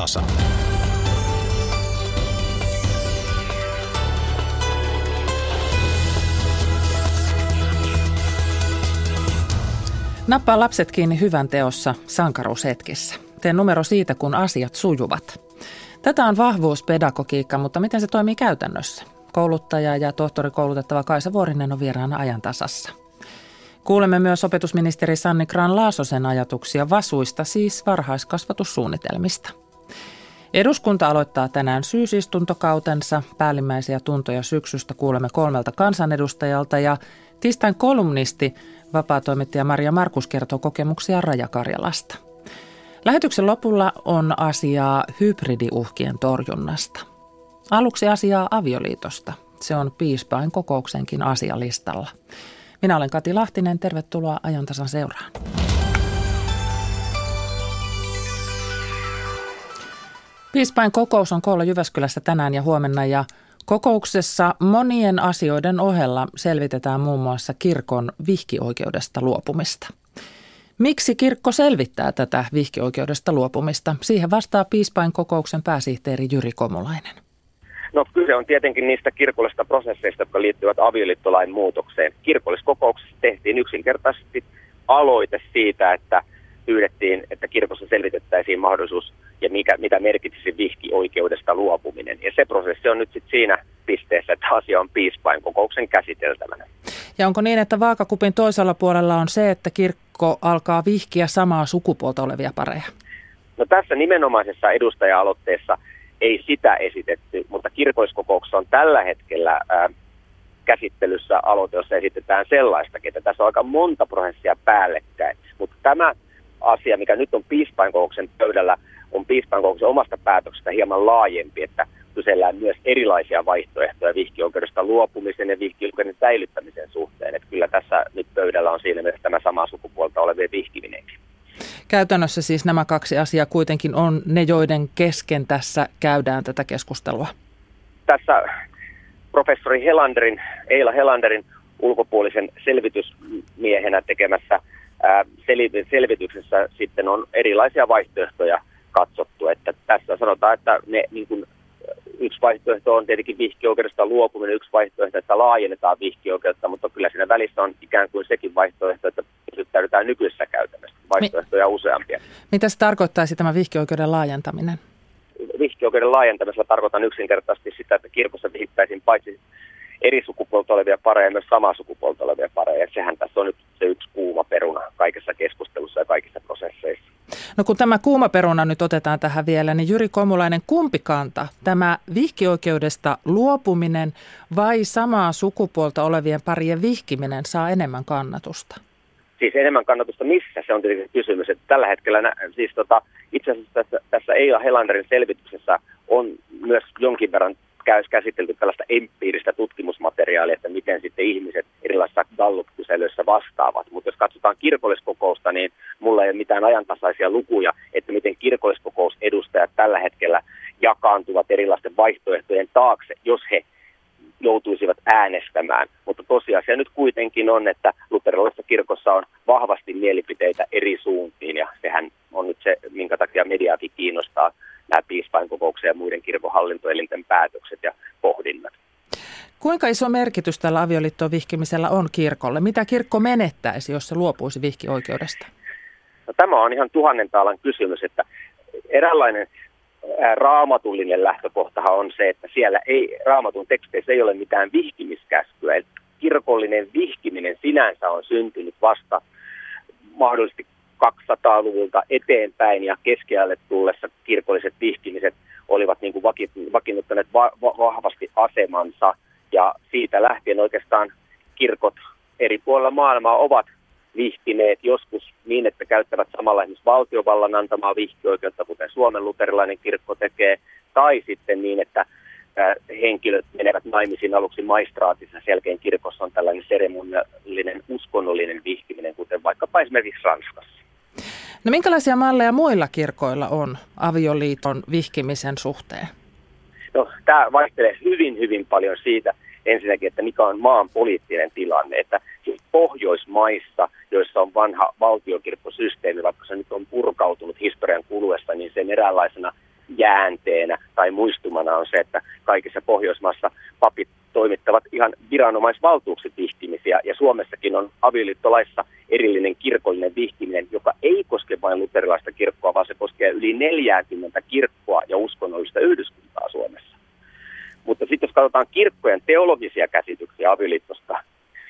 tasa. Nappaa lapset kiinni hyvän teossa sankaruushetkessä. Tee numero siitä, kun asiat sujuvat. Tätä on vahvuuspedagogiikka, mutta miten se toimii käytännössä? Kouluttaja ja tohtorikoulutettava Kaisa Vuorinen on vieraana ajantasassa. Kuulemme myös opetusministeri Sanni Kran Laasosen ajatuksia vasuista, siis varhaiskasvatussuunnitelmista. Eduskunta aloittaa tänään syysistuntokautensa. Päällimmäisiä tuntoja syksystä kuulemme kolmelta kansanedustajalta ja tiistain kolumnisti vapaatoimittaja Maria Markus kertoo kokemuksia Rajakarjalasta. Lähetyksen lopulla on asiaa hybridiuhkien torjunnasta. Aluksi asiaa avioliitosta. Se on piispain kokouksenkin asialistalla. Minä olen Kati Lahtinen, tervetuloa ajantasan seuraan. Piispain kokous on koolla Jyväskylässä tänään ja huomenna ja kokouksessa monien asioiden ohella selvitetään muun muassa kirkon vihkioikeudesta luopumista. Miksi kirkko selvittää tätä vihkioikeudesta luopumista? Siihen vastaa piispain kokouksen pääsihteeri Jyri Komulainen. No kyse on tietenkin niistä kirkollisista prosesseista, jotka liittyvät avioliittolain muutokseen. Kirkolliskokouksessa tehtiin yksinkertaisesti aloite siitä, että pyydettiin, että kirkossa selvitettäisiin mahdollisuus ja mikä, mitä merkitsisi vihkioikeudesta luopuminen. Ja se prosessi on nyt sitten siinä pisteessä, että asia on piispain kokouksen käsiteltävänä. Ja onko niin, että vaakakupin toisella puolella on se, että kirkko alkaa vihkiä samaa sukupuolta olevia pareja? No tässä nimenomaisessa edustaja-aloitteessa ei sitä esitetty, mutta kirkoiskokouksessa on tällä hetkellä ää, käsittelyssä aloite, jossa esitetään sellaista, että tässä on aika monta prosessia päällekkäin. Mutta tämä asia, mikä nyt on piispainkokouksen pöydällä, on piispainkokouksen omasta päätöksestä hieman laajempi, että kysellään myös erilaisia vaihtoehtoja vihkioikeudesta luopumisen ja vihkioikeuden säilyttämisen suhteen. Että kyllä tässä nyt pöydällä on siinä mielessä tämä sama sukupuolta olevien vihkiminenkin. Käytännössä siis nämä kaksi asiaa kuitenkin on ne, joiden kesken tässä käydään tätä keskustelua. Tässä professori Helanderin, Eila Helanderin ulkopuolisen selvitysmiehenä tekemässä selvityksessä sitten on erilaisia vaihtoehtoja katsottu. Että tässä sanotaan, että ne, niin kuin, yksi vaihtoehto on tietenkin vihkioikeudesta luopuminen, yksi vaihtoehto, että laajennetaan vihkioikeutta, mutta kyllä siinä välissä on ikään kuin sekin vaihtoehto, että pysyttäydytään nykyisessä käytännössä. Vaihtoehtoja Mi- useampia. Mitä se tarkoittaisi tämä vihkioikeuden laajentaminen? Vihkioikeuden laajentamisella tarkoitan yksinkertaisesti sitä, että kirkossa vihittäisiin paitsi eri sukupuolta olevia pareja myös samaa sukupuolta olevia pareja. Sehän tässä on nyt se yksi kuuma peruna kaikessa keskustelussa ja kaikissa prosesseissa. No kun tämä kuuma peruna nyt otetaan tähän vielä, niin Jyri Komulainen, kumpi kanta? Tämä vihkioikeudesta luopuminen vai samaa sukupuolta olevien parien vihkiminen saa enemmän kannatusta? Siis enemmän kannatusta missä, se on tietenkin kysymys. Että tällä hetkellä, siis tota, itse asiassa tässä, tässä Eila Helanderin selvityksessä on myös jonkin verran käsitelty tällaista empiiristä tutkimusmateriaalia, että miten sitten ihmiset erilaisissa Gallup-kyselyissä vastaavat. Mutta jos katsotaan kirkolliskokousta, niin mulla ei ole mitään ajantasaisia lukuja, että miten kirkolliskokousedustajat tällä hetkellä jakaantuvat erilaisten vaihtoehtojen taakse, jos he joutuisivat äänestämään. Mutta tosiasia nyt kuitenkin on, että luterilaisessa kirkossa on vahvasti mielipiteitä eri suuntiin ja sehän on nyt se, minkä takia mediaakin kiinnostaa nämä piispainkokouksen ja muiden kirkohallintoelinten päätökset ja pohdinnat. Kuinka iso merkitys tällä avioliittoon vihkimisellä on kirkolle? Mitä kirkko menettäisi, jos se luopuisi vihkioikeudesta? No, tämä on ihan tuhannen taalan kysymys, että eräänlainen raamatullinen lähtökohtahan on se, että siellä ei, raamatun teksteissä ei ole mitään vihkimiskäskyä. Eli kirkollinen vihkiminen sinänsä on syntynyt vasta mahdollisesti 200-luvulta eteenpäin ja keskiajalle tullessa kirkolliset vihkimiset olivat niin kuin vakiinnuttaneet va- va- vahvasti asemansa. Ja siitä lähtien oikeastaan kirkot eri puolilla maailmaa ovat vihkineet. Joskus niin, että käyttävät samalla esimerkiksi valtiovallan antamaa vihkioikeutta, kuten Suomen luterilainen kirkko tekee, tai sitten niin, että henkilöt menevät naimisiin aluksi maistraatissa, selkeän kirkossa on tällainen seremoniallinen uskonnollinen vihkiminen, kuten vaikkapa esimerkiksi Ranskassa. No minkälaisia malleja muilla kirkoilla on avioliiton vihkimisen suhteen? No, tämä vaihtelee hyvin, hyvin paljon siitä ensinnäkin, että mikä on maan poliittinen tilanne. Että siis Pohjoismaissa, joissa on vanha valtiokirkkosysteemi, vaikka se nyt on purkautunut historian kuluessa, niin sen eräänlaisena jäänteena tai muistumana on se, että kaikissa Pohjoismaissa papit toimittavat ihan viranomaisvaltuukset vihkimisiä ja Suomessakin on avioliittolaissa erillinen kirkollinen vihkiminen, joka ei koske vain luterilaista kirkkoa, vaan se koskee yli 40 kirkkoa ja uskonnollista yhdyskuntaa Suomessa. Mutta sitten jos katsotaan kirkkojen teologisia käsityksiä avioliitosta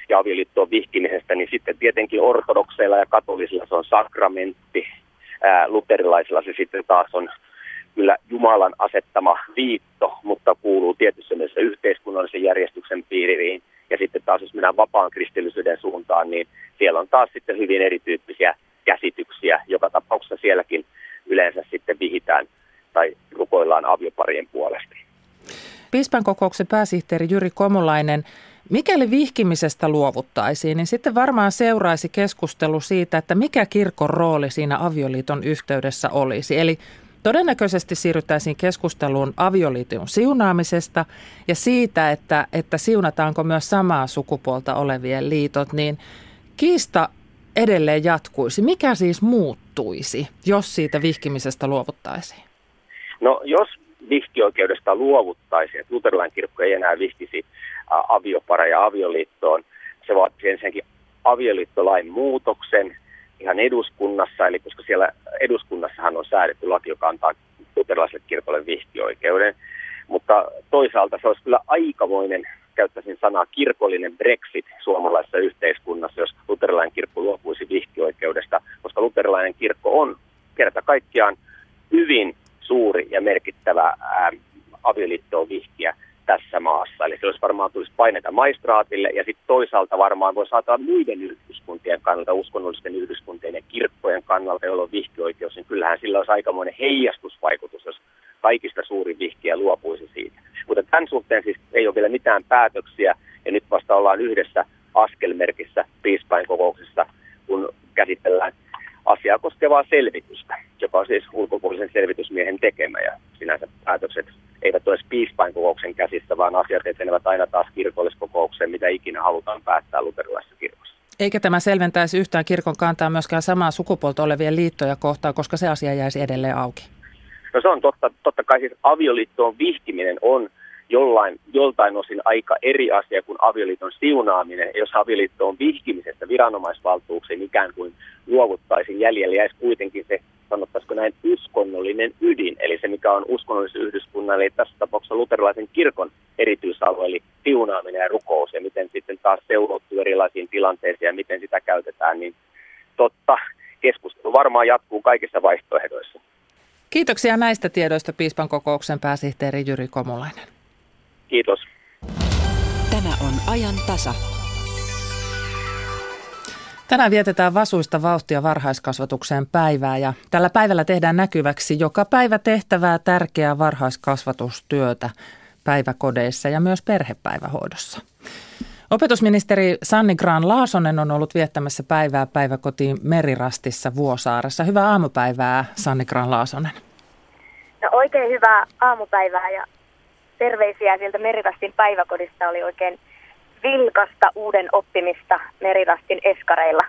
ja avioliittoon vihkimisestä, niin sitten tietenkin ortodokseilla ja katolisilla se on sakramentti, luterilaisilla se sitten taas on kyllä Jumalan asettama liitto, mutta kuuluu tietyssä mielessä yhteiskunnallisen järjestyksen piiriin. Ja sitten taas jos mennään vapaan kristillisyyden suuntaan, niin siellä on taas sitten hyvin erityyppisiä käsityksiä. Joka tapauksessa sielläkin yleensä sitten vihitään tai rukoillaan avioparien puolesta. Piispan kokouksen pääsihteeri Jyri Komulainen, mikäli vihkimisestä luovuttaisiin, niin sitten varmaan seuraisi keskustelu siitä, että mikä kirkon rooli siinä avioliiton yhteydessä olisi. Eli Todennäköisesti siirryttäisiin keskusteluun avioliiton siunaamisesta ja siitä, että, että siunataanko myös samaa sukupuolta olevien liitot, niin kiista edelleen jatkuisi. Mikä siis muuttuisi, jos siitä vihkimisestä luovuttaisiin? No jos vihkioikeudesta luovuttaisiin, että luterilainen kirkko ei enää vihkisi aviopareja avioliittoon, se vaatisi ensinnäkin avioliittolain muutoksen – ihan eduskunnassa, eli koska siellä eduskunnassahan on säädetty laki, joka antaa luterilaiselle kirkolle vihkioikeuden, mutta toisaalta se olisi kyllä aikamoinen, käyttäisin sanaa kirkollinen Brexit suomalaisessa yhteiskunnassa, jos luterilainen kirkko luopuisi vihkioikeudesta, koska luterilainen kirkko on kerta kaikkiaan hyvin suuri ja merkittävä ää, avioliittoon vihkiä tässä maassa. Eli olisi varmaan tulisi paineita maistraatille ja sitten toisaalta varmaan voi saada muiden yhdyskuntien kannalta, uskonnollisten yhdyskuntien ja kirkkojen kannalta, joilla on vihkioikeus, niin kyllähän sillä olisi aikamoinen heijastusvaikutus, jos kaikista suurin vihkiä luopuisi siitä. Mutta tämän suhteen siis ei ole vielä mitään päätöksiä ja nyt vasta ollaan yhdessä askelmerkissä piispain kokouksessa, kun käsitellään asiaa koskevaa selvitystä, joka on siis ulkopuolisen selvitysmiehen tekemä ja sinänsä päätökset eivät ole piispain kokouksen käsissä, vaan asiat etenevät aina taas kirkolliskokoukseen, mitä ikinä halutaan päättää luterilaisessa kirkossa. Eikä tämä selventäisi yhtään kirkon kantaa myöskään samaa sukupuolta olevien liittoja kohtaan, koska se asia jäisi edelleen auki? No se on totta, totta kai siis avioliittoon vihkiminen on jollain, joltain osin aika eri asia kuin avioliiton siunaaminen. Jos avioliitto on vihkimisestä viranomaisvaltuuksiin ikään kuin luovuttaisiin jäljellä, jäisi kuitenkin se, sanottaisiko näin, uskonnollinen ydin, eli se mikä on uskonnollisen yhdyskunnan, eli tässä tapauksessa luterilaisen kirkon erityisalue, eli siunaaminen ja rukous, ja miten sitten taas seurattuu erilaisiin tilanteisiin ja miten sitä käytetään, niin totta, keskustelu varmaan jatkuu kaikissa vaihtoehdoissa. Kiitoksia näistä tiedoista Piispan kokouksen pääsihteeri Jyri Komulainen. Kiitos. Tämä on ajan tasa. Tänään vietetään vasuista vauhtia varhaiskasvatukseen päivää ja tällä päivällä tehdään näkyväksi joka päivä tehtävää tärkeää varhaiskasvatustyötä päiväkodeissa ja myös perhepäivähoidossa. Opetusministeri Sanni Graan Laasonen on ollut viettämässä päivää päiväkotiin Merirastissa Vuosaaressa. Hyvää aamupäivää Sanni Graan Laasonen. No oikein hyvää aamupäivää ja terveisiä sieltä Merirastin päiväkodista. Oli oikein vilkasta uuden oppimista Merirastin eskareilla.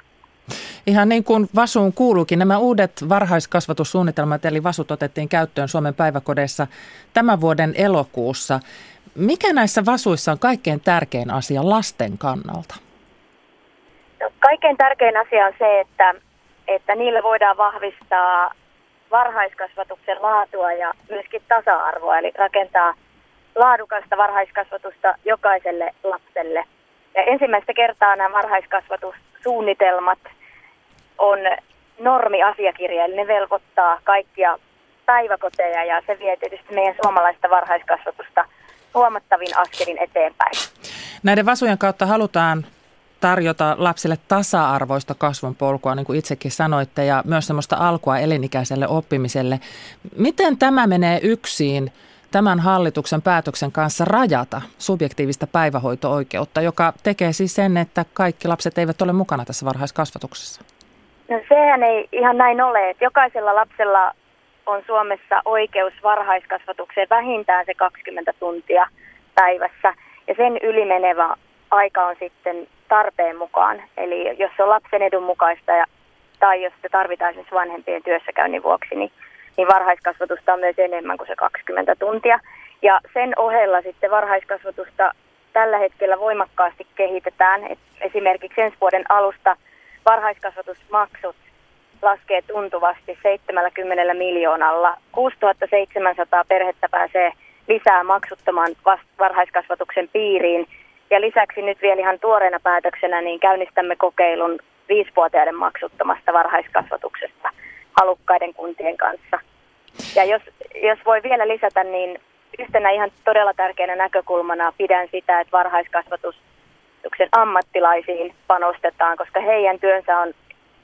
Ihan niin kuin Vasuun kuuluukin, nämä uudet varhaiskasvatussuunnitelmat eli Vasut otettiin käyttöön Suomen päiväkodeissa tämän vuoden elokuussa. Mikä näissä Vasuissa on kaikkein tärkein asia lasten kannalta? No, kaikkein tärkein asia on se, että, että niillä voidaan vahvistaa varhaiskasvatuksen laatua ja myöskin tasa-arvoa, eli rakentaa – laadukasta varhaiskasvatusta jokaiselle lapselle. Ja ensimmäistä kertaa nämä varhaiskasvatussuunnitelmat on normiasiakirja, eli ne velvoittaa kaikkia päiväkoteja ja se vie tietysti meidän suomalaista varhaiskasvatusta huomattavin askelin eteenpäin. Näiden vasujen kautta halutaan tarjota lapsille tasa-arvoista kasvun polkua, niin kuin itsekin sanoitte, ja myös semmoista alkua elinikäiselle oppimiselle. Miten tämä menee yksin tämän hallituksen päätöksen kanssa rajata subjektiivista päivähoito-oikeutta, joka tekee siis sen, että kaikki lapset eivät ole mukana tässä varhaiskasvatuksessa? No sehän ei ihan näin ole, että jokaisella lapsella on Suomessa oikeus varhaiskasvatukseen vähintään se 20 tuntia päivässä ja sen ylimenevä aika on sitten tarpeen mukaan. Eli jos se on lapsen edun mukaista ja, tai jos se tarvitaan siis vanhempien työssäkäynnin vuoksi, niin niin varhaiskasvatusta on myös enemmän kuin se 20 tuntia. Ja sen ohella sitten varhaiskasvatusta tällä hetkellä voimakkaasti kehitetään. Et esimerkiksi ensi vuoden alusta varhaiskasvatusmaksut laskee tuntuvasti 70 miljoonalla. 6700 perhettä pääsee lisää maksuttoman varhaiskasvatuksen piiriin. Ja lisäksi nyt vielä ihan tuoreena päätöksenä niin käynnistämme kokeilun viisivuotiaiden maksuttomasta varhaiskasvatuksesta halukkaiden kuntien kanssa. Ja jos, jos voi vielä lisätä, niin yhtenä ihan todella tärkeänä näkökulmana pidän sitä, että varhaiskasvatuksen ammattilaisiin panostetaan, koska heidän työnsä on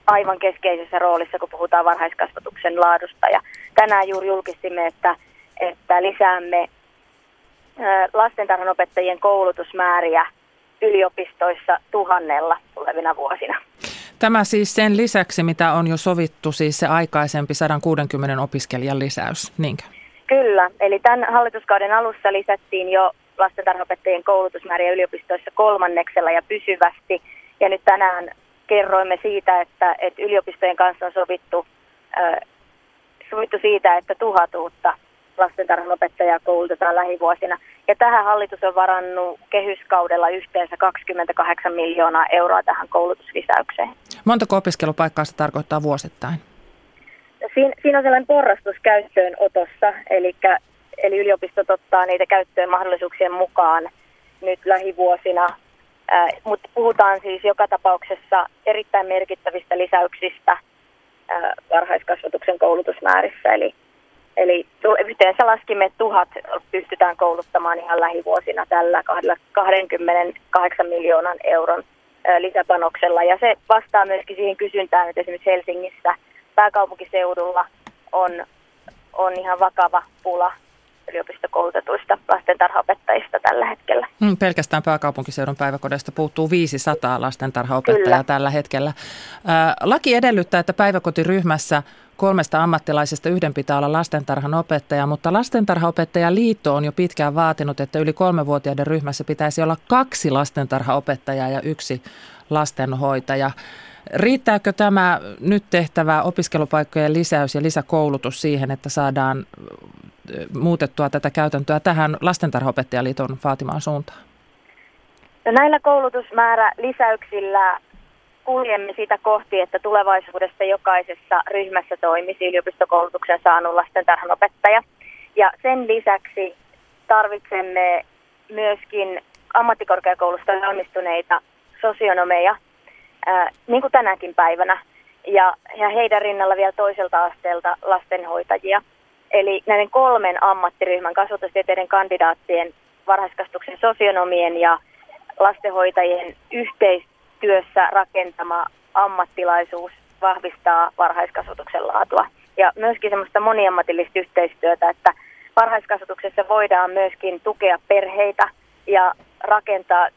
aivan keskeisessä roolissa, kun puhutaan varhaiskasvatuksen laadusta. Ja tänään juuri julkistimme, että, että lisäämme lastentarhanopettajien koulutusmääriä yliopistoissa tuhannella tulevina vuosina. Tämä siis sen lisäksi, mitä on jo sovittu, siis se aikaisempi 160 opiskelijan lisäys, niinkö? Kyllä, eli tämän hallituskauden alussa lisättiin jo lastentarhaopettajien koulutusmääriä yliopistoissa kolmanneksella ja pysyvästi. Ja nyt tänään kerroimme siitä, että, että yliopistojen kanssa on sovittu, äh, sovittu siitä, että tuhat uutta lastentarhanopettajaa koulutetaan lähivuosina. Ja tähän hallitus on varannut kehyskaudella yhteensä 28 miljoonaa euroa tähän koulutuslisäykseen. Montako opiskelupaikkaa se tarkoittaa vuosittain? Siin, siinä on sellainen porrastus käyttöönotossa, eli, eli yliopistot ottaa niitä käyttöön mahdollisuuksien mukaan nyt lähivuosina. Äh, mutta puhutaan siis joka tapauksessa erittäin merkittävistä lisäyksistä äh, varhaiskasvatuksen koulutusmäärissä. Eli, eli yhteensä laskimme, tuhat pystytään kouluttamaan ihan lähivuosina tällä 28 miljoonan euron lisäpanoksella. Ja se vastaa myöskin siihen kysyntään, että esimerkiksi Helsingissä – pääkaupunkiseudulla on, on ihan vakava pula yliopistokoulutetuista lastentarhaopettajista tällä hetkellä. Hmm, pelkästään pääkaupunkiseudun päiväkodeista puuttuu 500 lastentarhaopettajaa Kyllä. tällä hetkellä. Ää, laki edellyttää, että päiväkotiryhmässä kolmesta ammattilaisesta yhden pitää olla lastentarhan opettaja, mutta lastentarhaopettajaliitto on jo pitkään vaatinut, että yli kolmevuotiaiden ryhmässä pitäisi olla kaksi lastentarhaopettajaa ja yksi lastenhoitaja. Riittääkö tämä nyt tehtävä opiskelupaikkojen lisäys ja lisäkoulutus siihen, että saadaan muutettua tätä käytäntöä tähän lastentarhaopettajaliiton vaatimaan suuntaan? No näillä koulutusmäärä lisäyksillä kuljemme sitä kohti, että tulevaisuudessa jokaisessa ryhmässä toimisi yliopistokoulutuksen saanut lastentarhanopettaja. Ja sen lisäksi tarvitsemme myöskin ammattikorkeakoulusta valmistuneita sosionomeja, niin kuin tänäkin päivänä. Ja, ja heidän rinnalla vielä toiselta asteelta lastenhoitajia. Eli näiden kolmen ammattiryhmän kasvatustieteiden kandidaattien, varhaiskasvatuksen sosionomien ja lastenhoitajien yhteistyössä rakentama ammattilaisuus vahvistaa varhaiskasvatuksen laatua. Ja myöskin semmoista moniammatillista yhteistyötä, että varhaiskasvatuksessa voidaan myöskin tukea perheitä ja rakentaa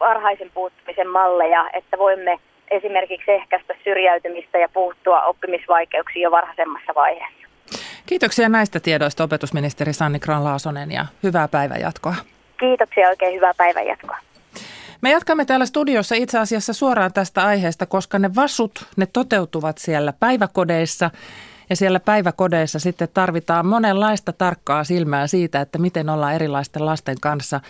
varhaisen puuttumisen malleja, että voimme esimerkiksi ehkäistä syrjäytymistä ja puuttua oppimisvaikeuksiin jo varhaisemmassa vaiheessa. Kiitoksia näistä tiedoista opetusministeri Sanni Kran-Laasonen ja hyvää päivänjatkoa. Kiitoksia oikein hyvää päivänjatkoa. Me jatkamme täällä studiossa itse asiassa suoraan tästä aiheesta, koska ne vasut, ne toteutuvat siellä päiväkodeissa ja siellä päiväkodeissa sitten tarvitaan monenlaista tarkkaa silmää siitä, että miten ollaan erilaisten lasten kanssa –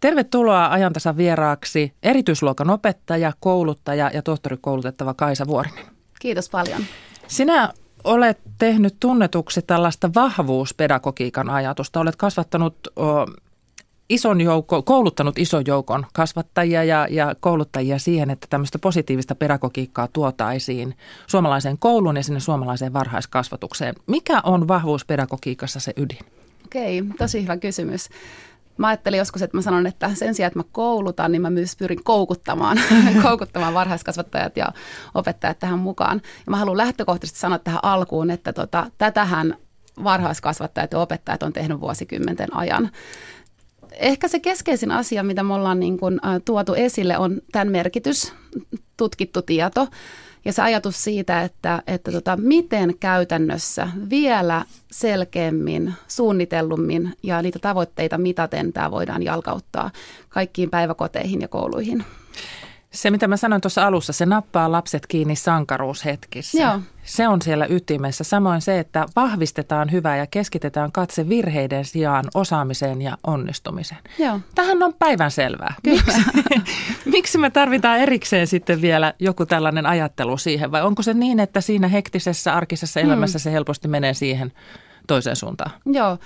Tervetuloa ajantasan vieraaksi erityisluokan opettaja, kouluttaja ja tohtorikoulutettava Kaisa Vuorinen. Kiitos paljon. Sinä olet tehnyt tunnetuksi tällaista vahvuuspedagogiikan ajatusta. Olet kasvattanut ison joukko, kouluttanut ison joukon kasvattajia ja, ja kouluttajia siihen, että tämmöistä positiivista pedagogiikkaa tuotaisiin suomalaiseen kouluun ja sinne suomalaiseen varhaiskasvatukseen. Mikä on vahvuuspedagogiikassa se ydin? Okei, tosi hyvä kysymys. Mä ajattelin joskus, että mä sanon, että sen sijaan, että mä koulutan, niin mä myös pyrin koukuttamaan, koukuttamaan varhaiskasvattajat ja opettajat tähän mukaan. Ja mä haluan lähtökohtaisesti sanoa tähän alkuun, että tota, tätähän varhaiskasvattajat ja opettajat on tehnyt vuosikymmenten ajan. Ehkä se keskeisin asia, mitä me ollaan niin kuin, tuotu esille, on tämän merkitys, tutkittu tieto. Ja se ajatus siitä, että, että tota, miten käytännössä vielä selkeämmin, suunnitellummin ja niitä tavoitteita mitaten tämä voidaan jalkauttaa kaikkiin päiväkoteihin ja kouluihin. Se, mitä mä sanoin tuossa alussa, se nappaa lapset kiinni sankaruushetkissä. Joo. Se on siellä ytimessä. Samoin se, että vahvistetaan hyvää ja keskitetään katse virheiden sijaan osaamiseen ja onnistumiseen. Joo. Tähän on päivän selvää. Miksi, miksi me tarvitaan erikseen sitten vielä joku tällainen ajattelu siihen? Vai onko se niin, että siinä hektisessä arkisessa elämässä hmm. se helposti menee siihen toiseen suuntaan? Joo.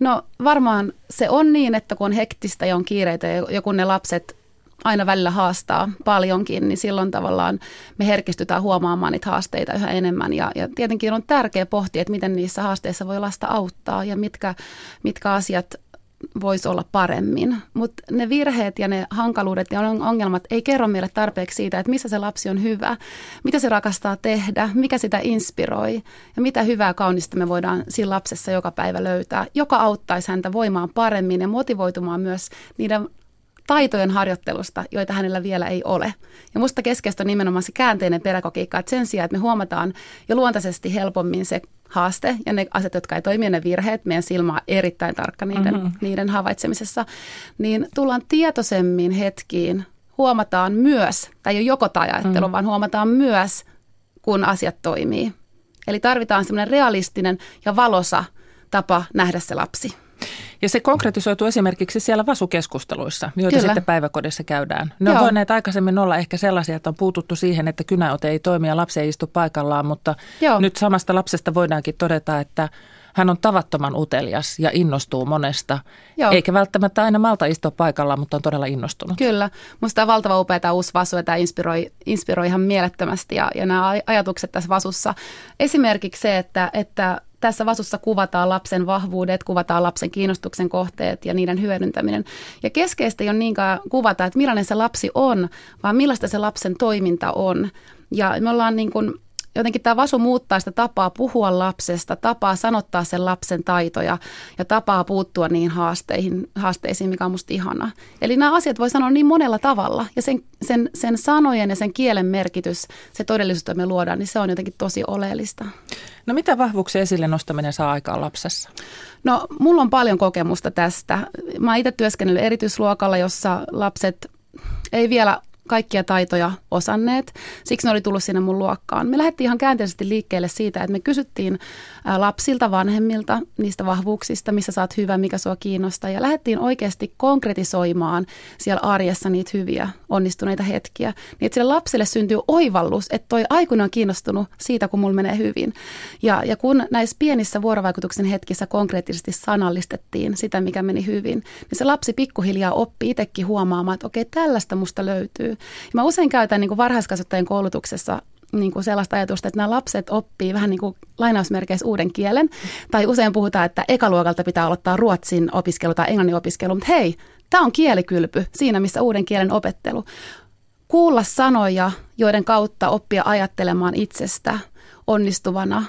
No varmaan se on niin, että kun on hektistä ja on kiireitä ja kun ne lapset aina välillä haastaa paljonkin, niin silloin tavallaan me herkistytään huomaamaan niitä haasteita yhä enemmän. Ja, ja tietenkin on tärkeää pohtia, että miten niissä haasteissa voi lasta auttaa ja mitkä, mitkä asiat voisi olla paremmin. Mutta ne virheet ja ne hankaluudet ja ongelmat ei kerro meille tarpeeksi siitä, että missä se lapsi on hyvä, mitä se rakastaa tehdä, mikä sitä inspiroi ja mitä hyvää kaunista me voidaan siinä lapsessa joka päivä löytää, joka auttaisi häntä voimaan paremmin ja motivoitumaan myös niiden taitojen harjoittelusta, joita hänellä vielä ei ole. Ja musta keskeistä on nimenomaan se käänteinen pedagogiikka, että sen sijaan, että me huomataan jo luontaisesti helpommin se haaste ja ne asiat, jotka ei toimi, ne virheet, meidän silmä on erittäin tarkka niiden, mm-hmm. niiden havaitsemisessa, niin tullaan tietoisemmin hetkiin, huomataan myös, tai ei ole joko tai ajattelu, mm-hmm. vaan huomataan myös, kun asiat toimii. Eli tarvitaan semmoinen realistinen ja valosa tapa nähdä se lapsi. Ja se konkretisoituu esimerkiksi siellä vasukeskusteluissa, joita Kyllä. sitten päiväkodissa käydään. Ne Joo. on voineet aikaisemmin olla ehkä sellaisia, että on puututtu siihen, että kynäote ei toimi ja lapsi ei istu paikallaan, mutta Joo. nyt samasta lapsesta voidaankin todeta, että hän on tavattoman utelias ja innostuu monesta, Joo. eikä välttämättä aina malta istua paikallaan, mutta on todella innostunut. Kyllä. Minusta on valtava upea tämä uusi vasu ja tämä inspiroi, inspiroi ihan mielettömästi ja, ja nämä ajatukset tässä vasussa. Esimerkiksi se, että, että tässä vasussa kuvataan lapsen vahvuudet, kuvataan lapsen kiinnostuksen kohteet ja niiden hyödyntäminen. Ja keskeistä ei ole niinkään kuvata, että millainen se lapsi on, vaan millaista se lapsen toiminta on. Ja me ollaan niin kuin jotenkin tämä vasu muuttaa sitä tapaa puhua lapsesta, tapaa sanottaa sen lapsen taitoja ja tapaa puuttua niihin haasteihin, haasteisiin, mikä on musta ihana. Eli nämä asiat voi sanoa niin monella tavalla ja sen, sen, sen sanojen ja sen kielen merkitys, se todellisuus, jota me luodaan, niin se on jotenkin tosi oleellista. No mitä vahvuuksia esille nostaminen saa aikaan lapsessa? No mulla on paljon kokemusta tästä. Mä itse työskennellyt erityisluokalla, jossa lapset ei vielä kaikkia taitoja osanneet. Siksi ne oli tullut sinne mun luokkaan. Me lähdettiin ihan käänteisesti liikkeelle siitä, että me kysyttiin lapsilta, vanhemmilta niistä vahvuuksista, missä sä oot hyvä, mikä sua kiinnostaa. Ja lähdettiin oikeasti konkretisoimaan siellä arjessa niitä hyviä, onnistuneita hetkiä. Niin että sille lapselle syntyy oivallus, että toi aikuinen on kiinnostunut siitä, kun mulla menee hyvin. Ja, ja kun näissä pienissä vuorovaikutuksen hetkissä konkreettisesti sanallistettiin sitä, mikä meni hyvin, niin se lapsi pikkuhiljaa oppi itsekin huomaamaan, että okei, tällaista musta löytyy. Ja mä usein käytän niin varhaiskasvattajien koulutuksessa niin kuin sellaista ajatusta, että nämä lapset oppii vähän niin kuin lainausmerkeissä uuden kielen. Tai usein puhutaan, että ekaluokalta pitää aloittaa ruotsin opiskelu tai englannin opiskelu. Mutta hei, tämä on kielikylpy siinä, missä uuden kielen opettelu. Kuulla sanoja, joiden kautta oppia ajattelemaan itsestä onnistuvana,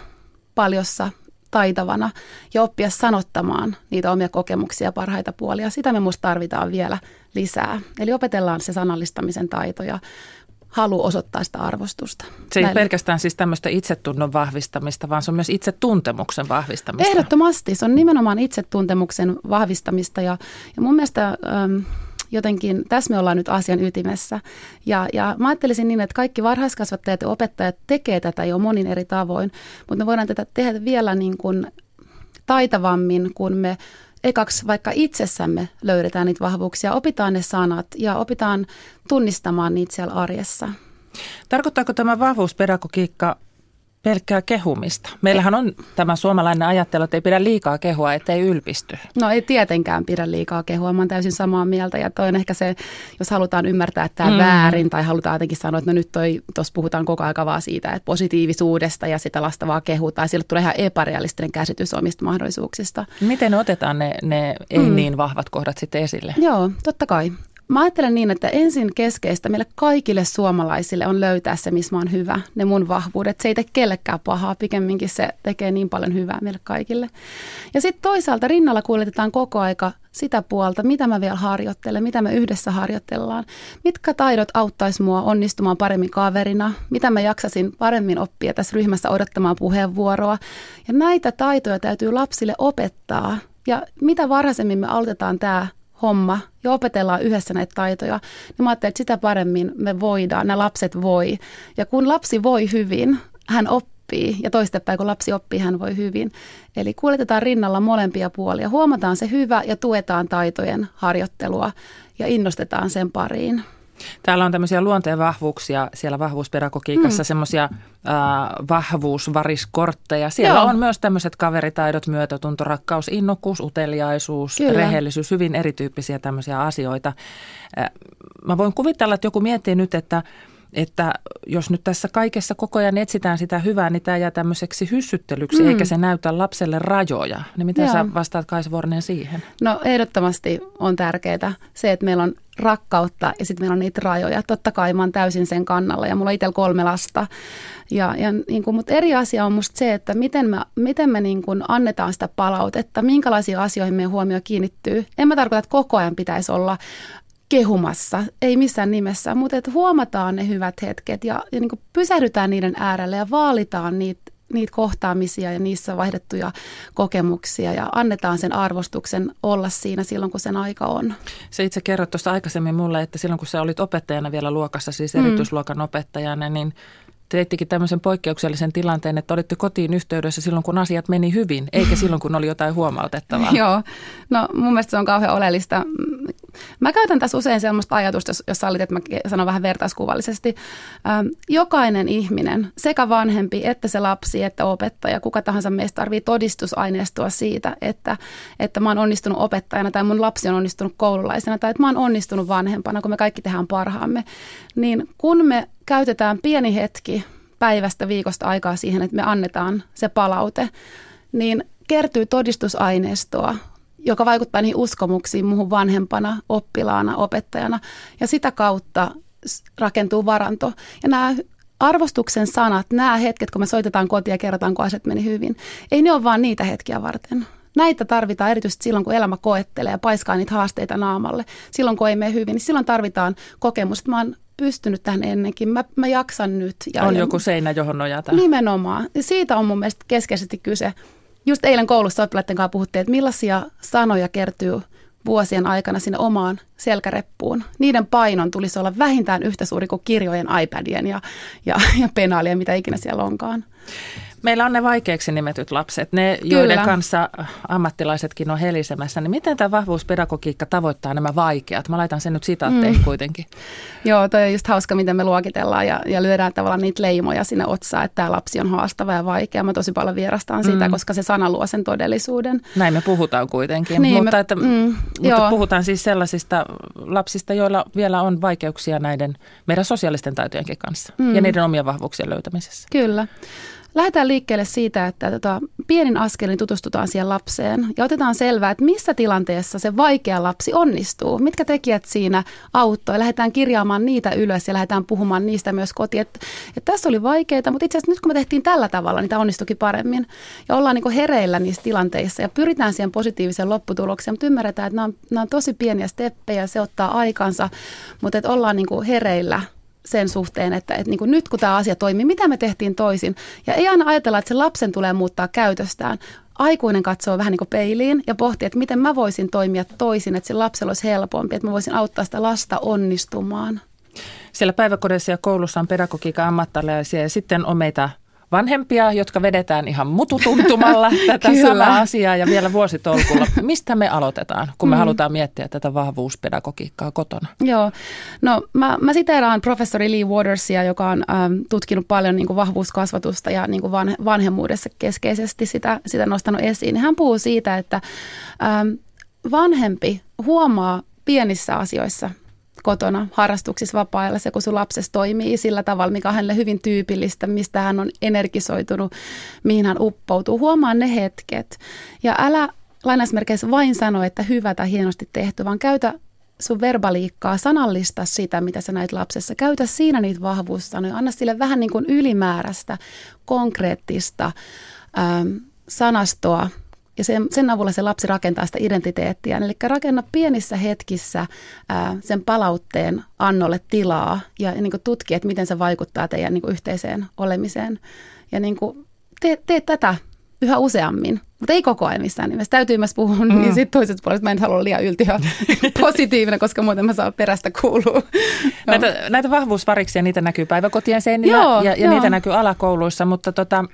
paljossa taitavana ja oppia sanottamaan niitä omia kokemuksia parhaita puolia. Sitä me musta tarvitaan vielä lisää. Eli opetellaan se sanallistamisen taito ja halu osoittaa sitä arvostusta. Se ei Näille. pelkästään siis tämmöistä itsetunnon vahvistamista, vaan se on myös itsetuntemuksen vahvistamista. Ehdottomasti. Se on nimenomaan itsetuntemuksen vahvistamista ja, ja mun mielestä... Ähm, jotenkin tässä me ollaan nyt asian ytimessä. Ja, ja mä ajattelisin niin, että kaikki varhaiskasvattajat ja opettajat tekee tätä jo monin eri tavoin, mutta me voidaan tätä tehdä vielä niin kuin taitavammin, kun me ekaksi vaikka itsessämme löydetään niitä vahvuuksia, opitaan ne sanat ja opitaan tunnistamaan niitä siellä arjessa. Tarkoittaako tämä vahvuuspedagogiikka pelkkää kehumista. Meillähän on tämä suomalainen ajattelu, että ei pidä liikaa kehua, ettei ylpisty. No ei tietenkään pidä liikaa kehua, mä oon täysin samaa mieltä. Ja toi on ehkä se, jos halutaan ymmärtää tämä mm. väärin tai halutaan jotenkin sanoa, että no nyt tuossa puhutaan koko aika vaan siitä, että positiivisuudesta ja sitä lasta vaan kehutaan. Sille tulee ihan epärealistinen käsitys omista mahdollisuuksista. Miten otetaan ne, ne ei mm. niin vahvat kohdat sitten esille? Joo, totta kai. Mä ajattelen niin, että ensin keskeistä meille kaikille suomalaisille on löytää se, missä mä oon hyvä, ne mun vahvuudet. Se ei tee kellekään pahaa, pikemminkin se tekee niin paljon hyvää meille kaikille. Ja sitten toisaalta rinnalla kuljetetaan koko aika sitä puolta, mitä mä vielä harjoittelen, mitä me yhdessä harjoitellaan. Mitkä taidot auttaisi mua onnistumaan paremmin kaverina, mitä mä jaksasin paremmin oppia tässä ryhmässä odottamaan puheenvuoroa. Ja näitä taitoja täytyy lapsille opettaa. Ja mitä varhaisemmin me aloitetaan tämä homma ja opetellaan yhdessä näitä taitoja, niin mä ajattelen, että sitä paremmin me voidaan, nämä lapset voi. Ja kun lapsi voi hyvin, hän oppii ja toistepäin kun lapsi oppii, hän voi hyvin. Eli kuljetetaan rinnalla molempia puolia, huomataan se hyvä ja tuetaan taitojen harjoittelua ja innostetaan sen pariin. Täällä on tämmöisiä luonteen vahvuuksia siellä vahvuuspedagogiikassa, mm. semmoisia äh, vahvuusvariskortteja. Siellä Joo. on myös tämmöiset kaveritaidot, myötätunto, rakkaus, innokkuus, uteliaisuus, Kyllä. rehellisyys, hyvin erityyppisiä tämmöisiä asioita. Äh, mä voin kuvitella, että joku miettii nyt, että että jos nyt tässä kaikessa koko ajan etsitään sitä hyvää, niin tämä jää tämmöiseksi hyssyttelyksi, mm. eikä se näytä lapselle rajoja. Niin miten Joo. sä vastaat Kaisa Vornen siihen? No ehdottomasti on tärkeää se, että meillä on rakkautta ja sitten meillä on niitä rajoja. Totta kai mä oon täysin sen kannalla ja mulla on itsellä kolme lasta. Ja, ja niin kuin, mutta eri asia on musta se, että miten me, miten me niin kuin annetaan sitä palautetta, minkälaisiin asioihin meidän huomio kiinnittyy. En mä tarkoita, että koko ajan pitäisi olla kehumassa, ei missään nimessä, mutta että huomataan ne hyvät hetket ja, ja niin pysähdytään niiden äärelle ja vaalitaan niitä niitä kohtaamisia ja niissä vaihdettuja kokemuksia ja annetaan sen arvostuksen olla siinä silloin, kun sen aika on. Se itse kerrot tuosta aikaisemmin mulle, että silloin kun sä olit opettajana vielä luokassa, siis mm. erityisluokan opettajana, niin teittikin tämmöisen poikkeuksellisen tilanteen, että olitte kotiin yhteydessä silloin, kun asiat meni hyvin, eikä silloin, kun oli jotain huomautettavaa. Joo, no mun mielestä se on kauhean oleellista. Mä käytän tässä usein sellaista ajatusta, jos sallit, että mä sanon vähän vertauskuvallisesti. Ähm, jokainen ihminen, sekä vanhempi, että se lapsi, että opettaja, kuka tahansa meistä tarvii todistusaineistoa siitä, että, että mä oon onnistunut opettajana tai mun lapsi on onnistunut koululaisena tai että mä oon onnistunut vanhempana, kun me kaikki tehdään parhaamme. Niin kun me käytetään pieni hetki päivästä, viikosta aikaa siihen, että me annetaan se palaute, niin kertyy todistusaineistoa, joka vaikuttaa niihin uskomuksiin muuhun vanhempana, oppilaana, opettajana. Ja sitä kautta rakentuu varanto. Ja nämä arvostuksen sanat, nämä hetket, kun me soitetaan kotiin ja kerrotaan, kun asiat meni hyvin, ei ne ole vaan niitä hetkiä varten. Näitä tarvitaan erityisesti silloin, kun elämä koettelee ja paiskaa niitä haasteita naamalle. Silloin, kun ei mene hyvin, niin silloin tarvitaan kokemus, että mä oon pystynyt tähän ennenkin, mä, mä jaksan nyt. Ja on joku seinä, johon nojata. Nimenomaan. Ja siitä on mun mielestä keskeisesti kyse. Just eilen koulussa oppilaiden kanssa puhuttiin, että millaisia sanoja kertyy vuosien aikana sinne omaan selkäreppuun. Niiden painon tulisi olla vähintään yhtä suuri kuin kirjojen, iPadien ja, ja, ja penaalien, mitä ikinä siellä onkaan. Meillä on ne vaikeaksi nimetyt lapset, ne Kyllä. joiden kanssa ammattilaisetkin on helisemässä. Niin miten tämä vahvuuspedagogiikka tavoittaa nämä vaikeat? Mä laitan sen nyt sitaatteihin mm. kuitenkin. Joo, toi on just hauska, miten me luokitellaan ja, ja lyödään tavallaan niitä leimoja sinne otsaan, että tämä lapsi on haastava ja vaikea. Mä tosi paljon vierastaan mm. sitä, koska se sana luo sen todellisuuden. Näin me puhutaan kuitenkin, niin, mutta, me, että, mm, mutta puhutaan siis sellaisista lapsista, joilla vielä on vaikeuksia näiden meidän sosiaalisten taitojenkin kanssa mm. ja niiden omien vahvuuksien löytämisessä. Kyllä. Lähdetään liikkeelle siitä, että tota, pienin askelin tutustutaan siihen lapseen ja otetaan selvää, että missä tilanteessa se vaikea lapsi onnistuu. Mitkä tekijät siinä auttoi. Lähdetään kirjaamaan niitä ylös ja lähdetään puhumaan niistä myös kotiin. Että, että tässä oli vaikeita, mutta itse asiassa nyt kun me tehtiin tällä tavalla, niin tämä onnistuikin paremmin. Ja ollaan niin hereillä niissä tilanteissa ja pyritään siihen positiiviseen lopputulokseen, mutta ymmärretään, että nämä on, on tosi pieniä steppejä, se ottaa aikansa, mutta että ollaan niin hereillä sen suhteen, että, että niin kuin nyt kun tämä asia toimii, mitä me tehtiin toisin. Ja ei aina ajatella, että se lapsen tulee muuttaa käytöstään. Aikuinen katsoo vähän niin kuin peiliin ja pohtii, että miten mä voisin toimia toisin, että se lapsella olisi helpompi, että mä voisin auttaa sitä lasta onnistumaan. Siellä päiväkodissa ja koulussa on pedagogiikan ammattilaisia ja sitten on meitä vanhempia, jotka vedetään ihan mututuntumalla tätä samaa asiaa ja vielä vuositolkulla. Mistä me aloitetaan, kun me mm. halutaan miettiä tätä vahvuuspedagogiikkaa kotona? Joo, no mä, mä siteeraan professori Lee Watersia, joka on ähm, tutkinut paljon niin kuin vahvuuskasvatusta ja niin kuin van, vanhemmuudessa keskeisesti sitä, sitä nostanut esiin. Hän puhuu siitä, että ähm, vanhempi huomaa pienissä asioissa kotona harrastuksissa vapaa-ajalla, kun sun lapsesi toimii sillä tavalla, mikä on hänelle hyvin tyypillistä, mistä hän on energisoitunut, mihin hän uppoutuu. Huomaa ne hetket. Ja älä lainausmerkeissä vain sano, että hyvä tai hienosti tehty, vaan käytä sun verbaliikkaa, sanallista sitä, mitä sä näit lapsessa. Käytä siinä niitä vahvuussanoja. Anna sille vähän niin kuin ylimääräistä, konkreettista ähm, sanastoa, ja sen, sen avulla se lapsi rakentaa sitä identiteettiä. Eli rakenna pienissä hetkissä ää, sen palautteen annolle tilaa ja, ja niin tutki, että miten se vaikuttaa teidän niin yhteiseen olemiseen. Ja niin kuin, tee, tee tätä yhä useammin Mutta ei koko ajan missään nimessä. Täytyy myös puhua, mm. niin sitten toiset puolet mä en halua liian yltiö positiivinen, koska muuten mä saan perästä kuulua. näitä, näitä vahvuusvariksia, niitä näkyy päiväkotien seinillä joo, ja, ja joo. niitä näkyy alakouluissa, mutta tota,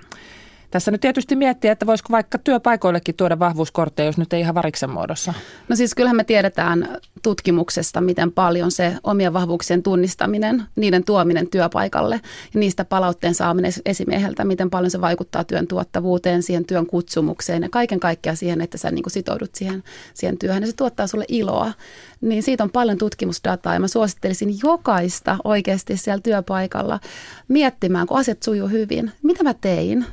tässä nyt tietysti miettiä, että voisiko vaikka työpaikoillekin tuoda vahvuuskortteja, jos nyt ei ihan variksen muodossa. No siis kyllähän me tiedetään tutkimuksesta, miten paljon se omien vahvuuksien tunnistaminen, niiden tuominen työpaikalle ja niistä palautteen saaminen esimieheltä, miten paljon se vaikuttaa työn tuottavuuteen, siihen työn kutsumukseen ja kaiken kaikkiaan siihen, että sä niin kuin sitoudut siihen, siihen työhön ja se tuottaa sulle iloa. Niin siitä on paljon tutkimusdataa ja mä suosittelisin jokaista oikeasti siellä työpaikalla miettimään, kun asiat sujuu hyvin, mitä mä tein,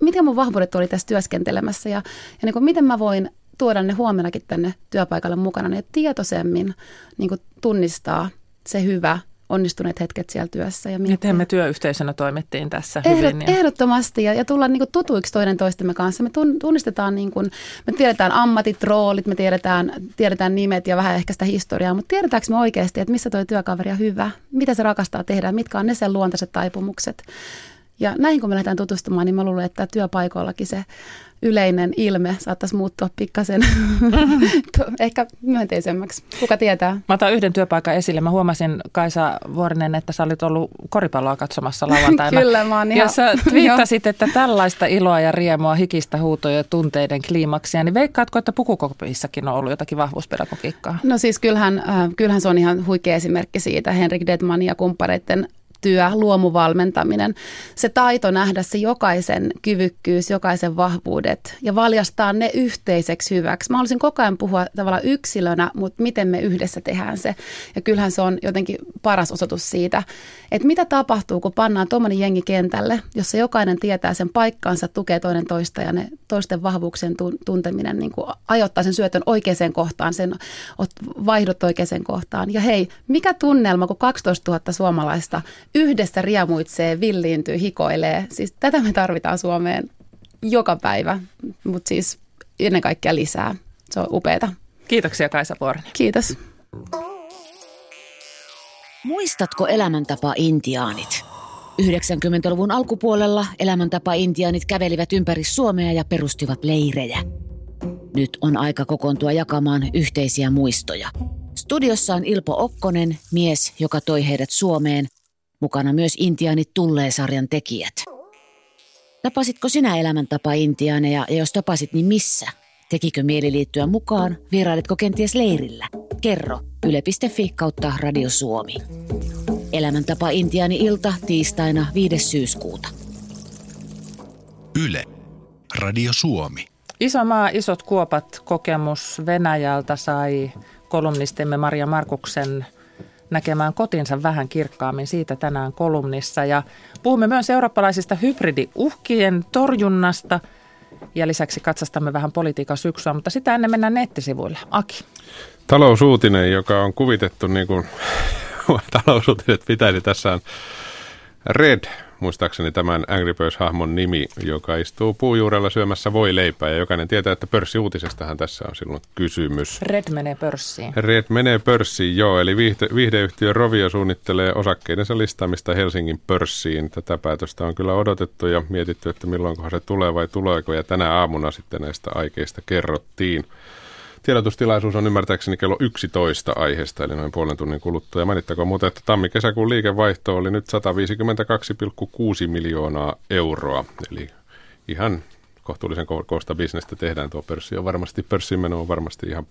miten mun vahvuudet oli tässä työskentelemässä ja, ja niin kuin miten mä voin tuoda ne huomenakin tänne työpaikalle mukana, niin tietoisemmin niin kuin tunnistaa se hyvä, onnistuneet hetket siellä työssä. Ja miten me työyhteisönä toimittiin tässä Ehdot, hyvin? Ja... Ehdottomasti ja, ja tulla niin kuin tutuiksi toinen toistemme kanssa. Me tunnistetaan, niin kuin, me tiedetään ammatit, roolit, me tiedetään, tiedetään nimet ja vähän ehkä sitä historiaa, mutta tiedetäänkö me oikeasti, että missä toi työkaveri on hyvä, mitä se rakastaa tehdä, mitkä on ne sen luontaiset taipumukset. Ja näihin kun me lähdetään tutustumaan, niin mä luulen, että työpaikoillakin se yleinen ilme saattaisi muuttua pikkasen ehkä myönteisemmäksi. Kuka tietää? Mä otan yhden työpaikan esille. Mä huomasin, Kaisa Vuorinen, että sä olit ollut koripalloa katsomassa lauantaina. Kyllä, mä oon ihan... Ja sä että tällaista iloa ja riemua, hikistä huutoja ja tunteiden kliimaksia, niin veikkaatko, että pukukopissakin on ollut jotakin vahvuuspedagogiikkaa? No siis kyllähän, äh, kyllähän se on ihan huikea esimerkki siitä. Henrik Dedman ja kumppareiden työ, luomuvalmentaminen, se taito nähdä se jokaisen kyvykkyys, jokaisen vahvuudet ja valjastaa ne yhteiseksi hyväksi. Mä haluaisin koko ajan puhua tavallaan yksilönä, mutta miten me yhdessä tehdään se. Ja kyllähän se on jotenkin paras osoitus siitä, että mitä tapahtuu, kun pannaan tuommoinen jengi kentälle, jossa jokainen tietää sen paikkaansa, tukee toinen toista ja ne toisten vahvuuksien tunteminen niin kuin ajoittaa sen syötön oikeaan kohtaan, sen vaihdot oikeaan kohtaan. Ja hei, mikä tunnelma, kun 12 000 suomalaista yhdessä riemuitsee, villiintyy, hikoilee. Siis tätä me tarvitaan Suomeen joka päivä, mutta siis ennen kaikkea lisää. Se on upeeta. Kiitoksia Kaisa Vuorinen. Kiitos. Muistatko elämäntapa-intiaanit? 90-luvun alkupuolella elämäntapa-intiaanit kävelivät ympäri Suomea ja perustivat leirejä. Nyt on aika kokoontua jakamaan yhteisiä muistoja. Studiossa on Ilpo Okkonen, mies, joka toi heidät Suomeen – Mukana myös Intiaanit tulee sarjan tekijät. Tapasitko sinä elämäntapa intiaaneja ja jos tapasit, niin missä? Tekikö mieli liittyä mukaan? Vierailitko kenties leirillä? Kerro yle.fi kautta Radio Suomi. Elämäntapa Intiaani ilta tiistaina 5. syyskuuta. Yle. Radio Suomi. Iso maa, isot kuopat kokemus Venäjältä sai kolumnistimme Maria Markuksen näkemään kotinsa vähän kirkkaammin siitä tänään kolumnissa. Ja puhumme myös eurooppalaisista hybridiuhkien torjunnasta ja lisäksi katsastamme vähän politiikan syksyä, mutta sitä ennen mennään nettisivuille. Aki. Talousuutinen, joka on kuvitettu niin kuin talousuutiset pitäisi tässä on Red muistaakseni tämän Angry Birds-hahmon nimi, joka istuu puujuurella syömässä voi leipää. Ja jokainen tietää, että pörssiuutisestahan tässä on silloin kysymys. Red menee pörssiin. Red menee pörssiin, joo. Eli viihde, viihdeyhtiö Rovio suunnittelee osakkeidensa listaamista Helsingin pörssiin. Tätä päätöstä on kyllä odotettu ja mietitty, että milloinkohan se tulee vai tuleeko. Ja tänä aamuna sitten näistä aikeista kerrottiin. Tiedotustilaisuus on ymmärtääkseni kello 11 aiheesta, eli noin puolen tunnin kuluttua. Ja mainittakoon muuten, että tammi-kesäkuun liikevaihto oli nyt 152,6 miljoonaa euroa, eli ihan kohtuullisen koosta bisnestä tehdään. Tuo pörssi on varmasti, pörssimeno on varmasti ihan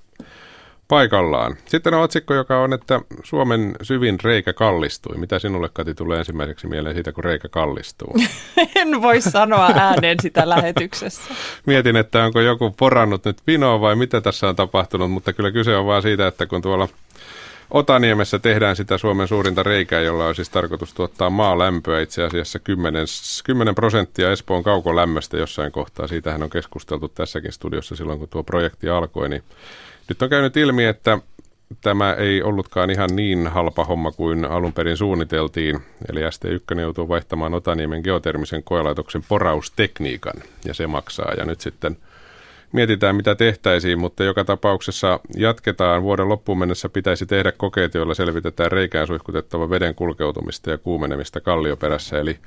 paikallaan. Sitten on otsikko, joka on, että Suomen syvin reikä kallistui. Mitä sinulle, Kati, tulee ensimmäiseksi mieleen siitä, kun reikä kallistuu? en voi sanoa ääneen sitä lähetyksessä. Mietin, että onko joku porannut nyt vinoa vai mitä tässä on tapahtunut, mutta kyllä kyse on vaan siitä, että kun tuolla Otaniemessä tehdään sitä Suomen suurinta reikää, jolla on siis tarkoitus tuottaa maalämpöä itse asiassa 10, 10 prosenttia Espoon kaukolämmöstä jossain kohtaa. Siitähän on keskusteltu tässäkin studiossa silloin, kun tuo projekti alkoi, niin nyt on käynyt ilmi, että tämä ei ollutkaan ihan niin halpa homma kuin alun perin suunniteltiin. Eli ST1 joutuu vaihtamaan Otaniemen geotermisen koelaitoksen poraustekniikan ja se maksaa. Ja nyt sitten mietitään, mitä tehtäisiin, mutta joka tapauksessa jatketaan. Vuoden loppuun mennessä pitäisi tehdä kokeet, joilla selvitetään reikään suihkutettava veden kulkeutumista ja kuumenemista kallioperässä. Eli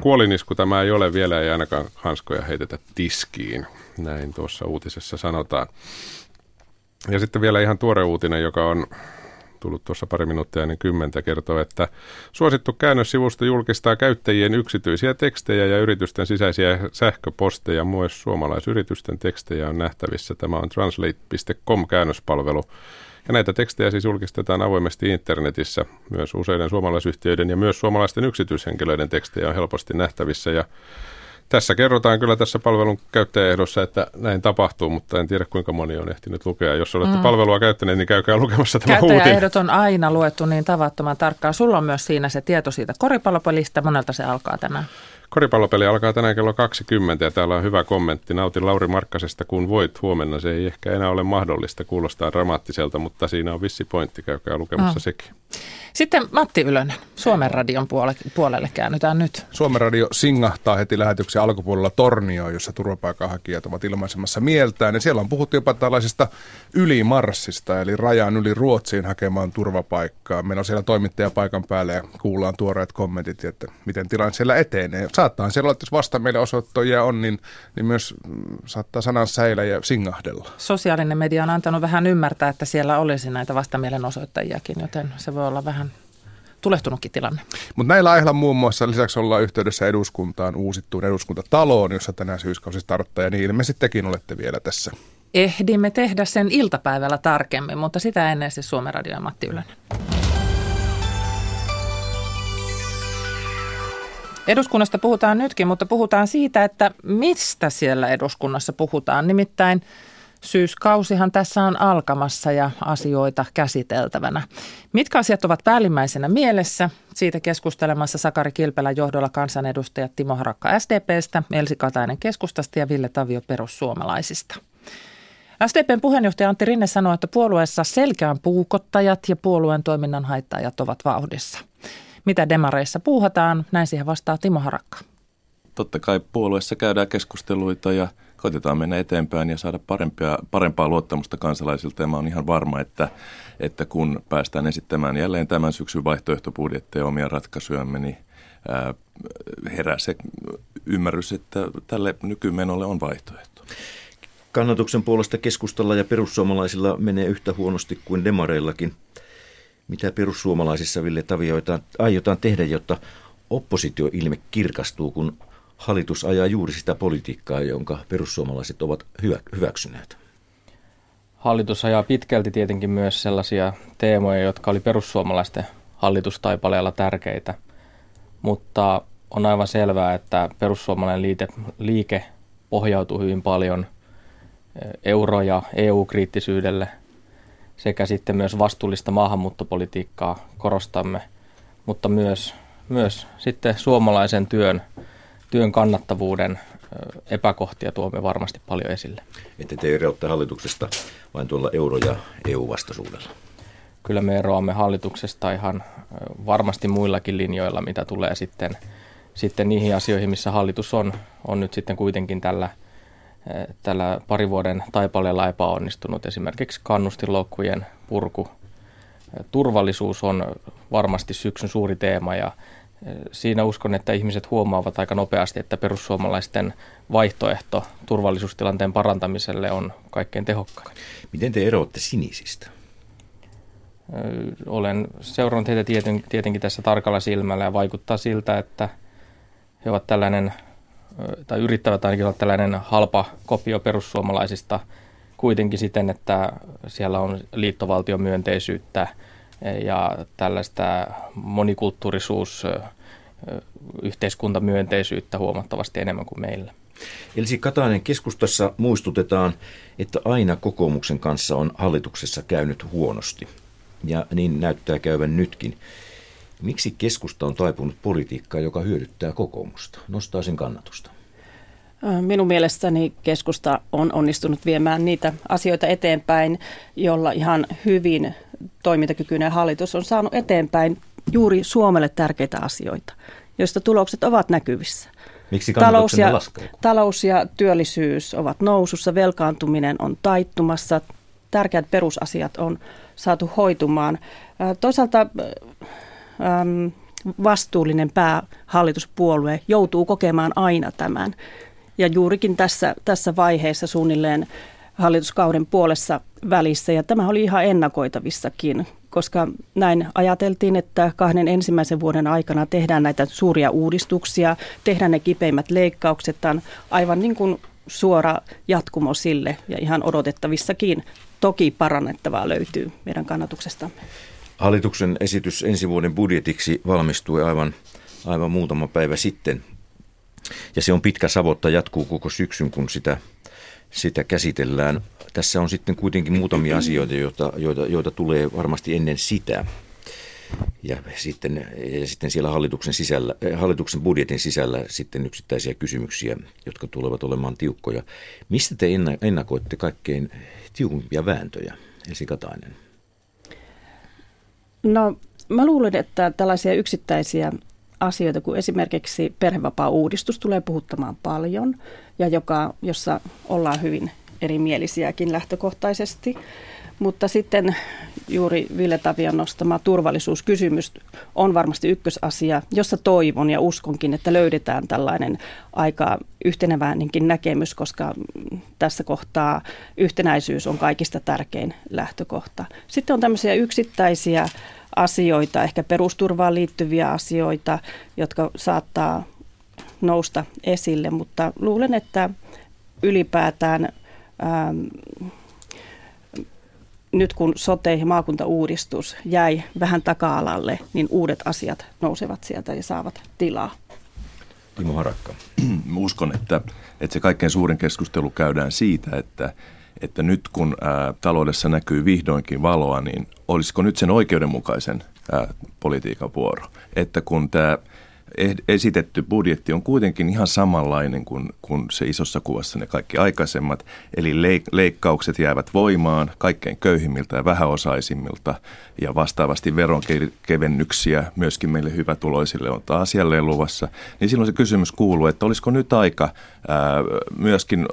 kuolinisku tämä ei ole vielä, ei ainakaan hanskoja heitetä tiskiin. Näin tuossa uutisessa sanotaan. Ja sitten vielä ihan tuore uutinen, joka on tullut tuossa pari minuuttia ennen kymmentä, kertoo, että suosittu käännössivusto julkistaa käyttäjien yksityisiä tekstejä ja yritysten sisäisiä sähköposteja. Myös suomalaisyritysten tekstejä on nähtävissä. Tämä on translate.com käännöspalvelu. Ja näitä tekstejä siis julkistetaan avoimesti internetissä. Myös useiden suomalaisyhtiöiden ja myös suomalaisten yksityishenkilöiden tekstejä on helposti nähtävissä. Ja tässä kerrotaan kyllä tässä palvelun käyttäjäehdossa, että näin tapahtuu, mutta en tiedä kuinka moni on ehtinyt lukea. Jos olette mm. palvelua käyttäneet, niin käykää lukemassa tämä Käyttäjäehdot on aina luettu niin tavattoman tarkkaan. Sulla on myös siinä se tieto siitä koripallopelistä. Monelta se alkaa tänään? Koripallopeli alkaa tänään kello 20 ja täällä on hyvä kommentti. Nautin Lauri Markkasesta, kun voit huomenna. Se ei ehkä enää ole mahdollista, kuulostaa dramaattiselta, mutta siinä on vissi pointti. Käykää lukemassa mm. sekin. Sitten Matti Ylönen, Suomen radion puolelle käännytään nyt. Suomen radio singahtaa heti lähetyksen alkupuolella Tornioon, jossa turvapaikanhakijat ovat ilmaisemassa mieltään. Ja siellä on puhuttu jopa tällaisesta ylimarssista, eli rajan yli Ruotsiin hakemaan turvapaikkaa. Meillä on siellä toimittaja paikan päällä ja kuullaan tuoreet kommentit, että miten tilanne siellä etenee. Saattaa siellä olla, että jos vasta meille osoittajia on, niin, niin myös mm, saattaa sanan säilä ja singahdella. Sosiaalinen media on antanut vähän ymmärtää, että siellä olisi näitä vastamielenosoittajiakin, joten se voi olla vähän tulehtunutkin tilanne. Mutta näillä aiheilla muun muassa lisäksi ollaan yhteydessä eduskuntaan uusittuun eduskuntataloon, jossa tänään syyskausi starttaa, ja niin ilmeisesti tekin olette vielä tässä. Ehdimme tehdä sen iltapäivällä tarkemmin, mutta sitä ennen siis Suomen Radio ja Matti Ylönen. Eduskunnasta puhutaan nytkin, mutta puhutaan siitä, että mistä siellä eduskunnassa puhutaan. Nimittäin Syyskausihan tässä on alkamassa ja asioita käsiteltävänä. Mitkä asiat ovat päällimmäisenä mielessä? Siitä keskustelemassa Sakari Kilpelän johdolla kansanedustajat Timo Harakka SDPstä, Elsi Katainen keskustasta ja Ville Tavio perussuomalaisista. SDPn puheenjohtaja Antti Rinne sanoi, että puolueessa selkeän puukottajat ja puolueen toiminnan haittajat ovat vauhdissa. Mitä demareissa puuhataan, näin siihen vastaa Timo Harakka. Totta kai puolueessa käydään keskusteluita ja koitetaan mennä eteenpäin ja saada parempia, parempaa luottamusta kansalaisilta. Ja mä oon ihan varma, että, että kun päästään esittämään jälleen tämän syksyn vaihtoehtobudjetteja omia ratkaisujamme, niin ää, herää se ymmärrys, että tälle nykymenolle on vaihtoehto. Kannatuksen puolesta keskustalla ja perussuomalaisilla menee yhtä huonosti kuin demareillakin. Mitä perussuomalaisissa, Ville Tavioita, aiotaan tehdä, jotta oppositioilme kirkastuu, kun hallitus ajaa juuri sitä politiikkaa, jonka perussuomalaiset ovat hyvä, hyväksyneet. Hallitus ajaa pitkälti tietenkin myös sellaisia teemoja, jotka oli perussuomalaisten hallitustaipaleella tärkeitä, mutta on aivan selvää, että perussuomalainen liite, liike pohjautuu hyvin paljon eh, euro- ja EU-kriittisyydelle sekä sitten myös vastuullista maahanmuuttopolitiikkaa korostamme, mutta myös, myös sitten suomalaisen työn työn kannattavuuden epäkohtia tuomme varmasti paljon esille. Että te eroatte hallituksesta vain tuolla euro- ja EU-vastaisuudella? Kyllä me eroamme hallituksesta ihan varmasti muillakin linjoilla, mitä tulee sitten, sitten niihin asioihin, missä hallitus on, on nyt sitten kuitenkin tällä, tällä pari vuoden taipaleella epäonnistunut. Esimerkiksi kannustinloukkujen purku. Turvallisuus on varmasti syksyn suuri teema ja siinä uskon, että ihmiset huomaavat aika nopeasti, että perussuomalaisten vaihtoehto turvallisuustilanteen parantamiselle on kaikkein tehokkain. Miten te eroatte sinisistä? Olen seurannut heitä tieten, tietenkin tässä tarkalla silmällä ja vaikuttaa siltä, että he ovat tällainen, tai yrittävät ainakin olla tällainen halpa kopio perussuomalaisista kuitenkin siten, että siellä on liittovaltiomyönteisyyttä – ja tällaista monikulttuurisuus, yhteiskuntamyönteisyyttä huomattavasti enemmän kuin meillä. Elsi Katainen, keskustassa muistutetaan, että aina kokoomuksen kanssa on hallituksessa käynyt huonosti. Ja niin näyttää käyvän nytkin. Miksi keskusta on taipunut politiikkaa, joka hyödyttää kokoomusta, nostaa sen kannatusta? Minun mielestäni keskusta on onnistunut viemään niitä asioita eteenpäin, jolla ihan hyvin toimintakykyinen hallitus on saanut eteenpäin juuri Suomelle tärkeitä asioita, joista tulokset ovat näkyvissä. Miksi talous ja, laskee? talous ja työllisyys ovat nousussa, velkaantuminen on taittumassa, tärkeät perusasiat on saatu hoitumaan. Toisaalta vastuullinen päähallituspuolue joutuu kokemaan aina tämän. Ja juurikin tässä, tässä vaiheessa suunnilleen hallituskauden puolessa välissä. Ja tämä oli ihan ennakoitavissakin, koska näin ajateltiin, että kahden ensimmäisen vuoden aikana tehdään näitä suuria uudistuksia, tehdään ne kipeimmät leikkaukset. Tämä on aivan niin kuin suora jatkumo sille ja ihan odotettavissakin. Toki parannettavaa löytyy meidän kannatuksestamme. Hallituksen esitys ensi vuoden budjetiksi valmistui aivan, aivan muutama päivä sitten. Ja se on pitkä savotta, jatkuu koko syksyn, kun sitä, sitä käsitellään. Tässä on sitten kuitenkin muutamia asioita, joita, joita, joita tulee varmasti ennen sitä. Ja sitten, ja sitten siellä hallituksen, sisällä, hallituksen budjetin sisällä sitten yksittäisiä kysymyksiä, jotka tulevat olemaan tiukkoja. Mistä te ennakoitte kaikkein tiukimpia vääntöjä, Elsi Katainen? No mä luulen, että tällaisia yksittäisiä asioita kuin esimerkiksi perhevapaa-uudistus tulee puhuttamaan paljon ja joka, jossa ollaan hyvin erimielisiäkin lähtökohtaisesti. Mutta sitten juuri Ville Tavion nostama turvallisuuskysymys on varmasti ykkösasia, jossa toivon ja uskonkin, että löydetään tällainen aika yhteneväinenkin näkemys, koska tässä kohtaa yhtenäisyys on kaikista tärkein lähtökohta. Sitten on tämmöisiä yksittäisiä asioita, ehkä perusturvaan liittyviä asioita, jotka saattaa nousta esille, mutta luulen, että ylipäätään ähm, nyt kun sote- ja maakuntauudistus jäi vähän taka-alalle, niin uudet asiat nousevat sieltä ja saavat tilaa. Timo Harakka. Uskon, että, että se kaikkein suurin keskustelu käydään siitä, että, että nyt kun ää, taloudessa näkyy vihdoinkin valoa, niin olisiko nyt sen oikeudenmukaisen ää, politiikan vuoro? Että kun tämä esitetty budjetti on kuitenkin ihan samanlainen kuin, kuin se isossa kuvassa ne kaikki aikaisemmat. Eli leikkaukset jäävät voimaan kaikkein köyhimmiltä ja vähäosaisimmilta ja vastaavasti veronkevennyksiä myöskin meille hyvätuloisille on taas jälleen luvassa. Niin silloin se kysymys kuuluu, että olisiko nyt aika ää, myöskin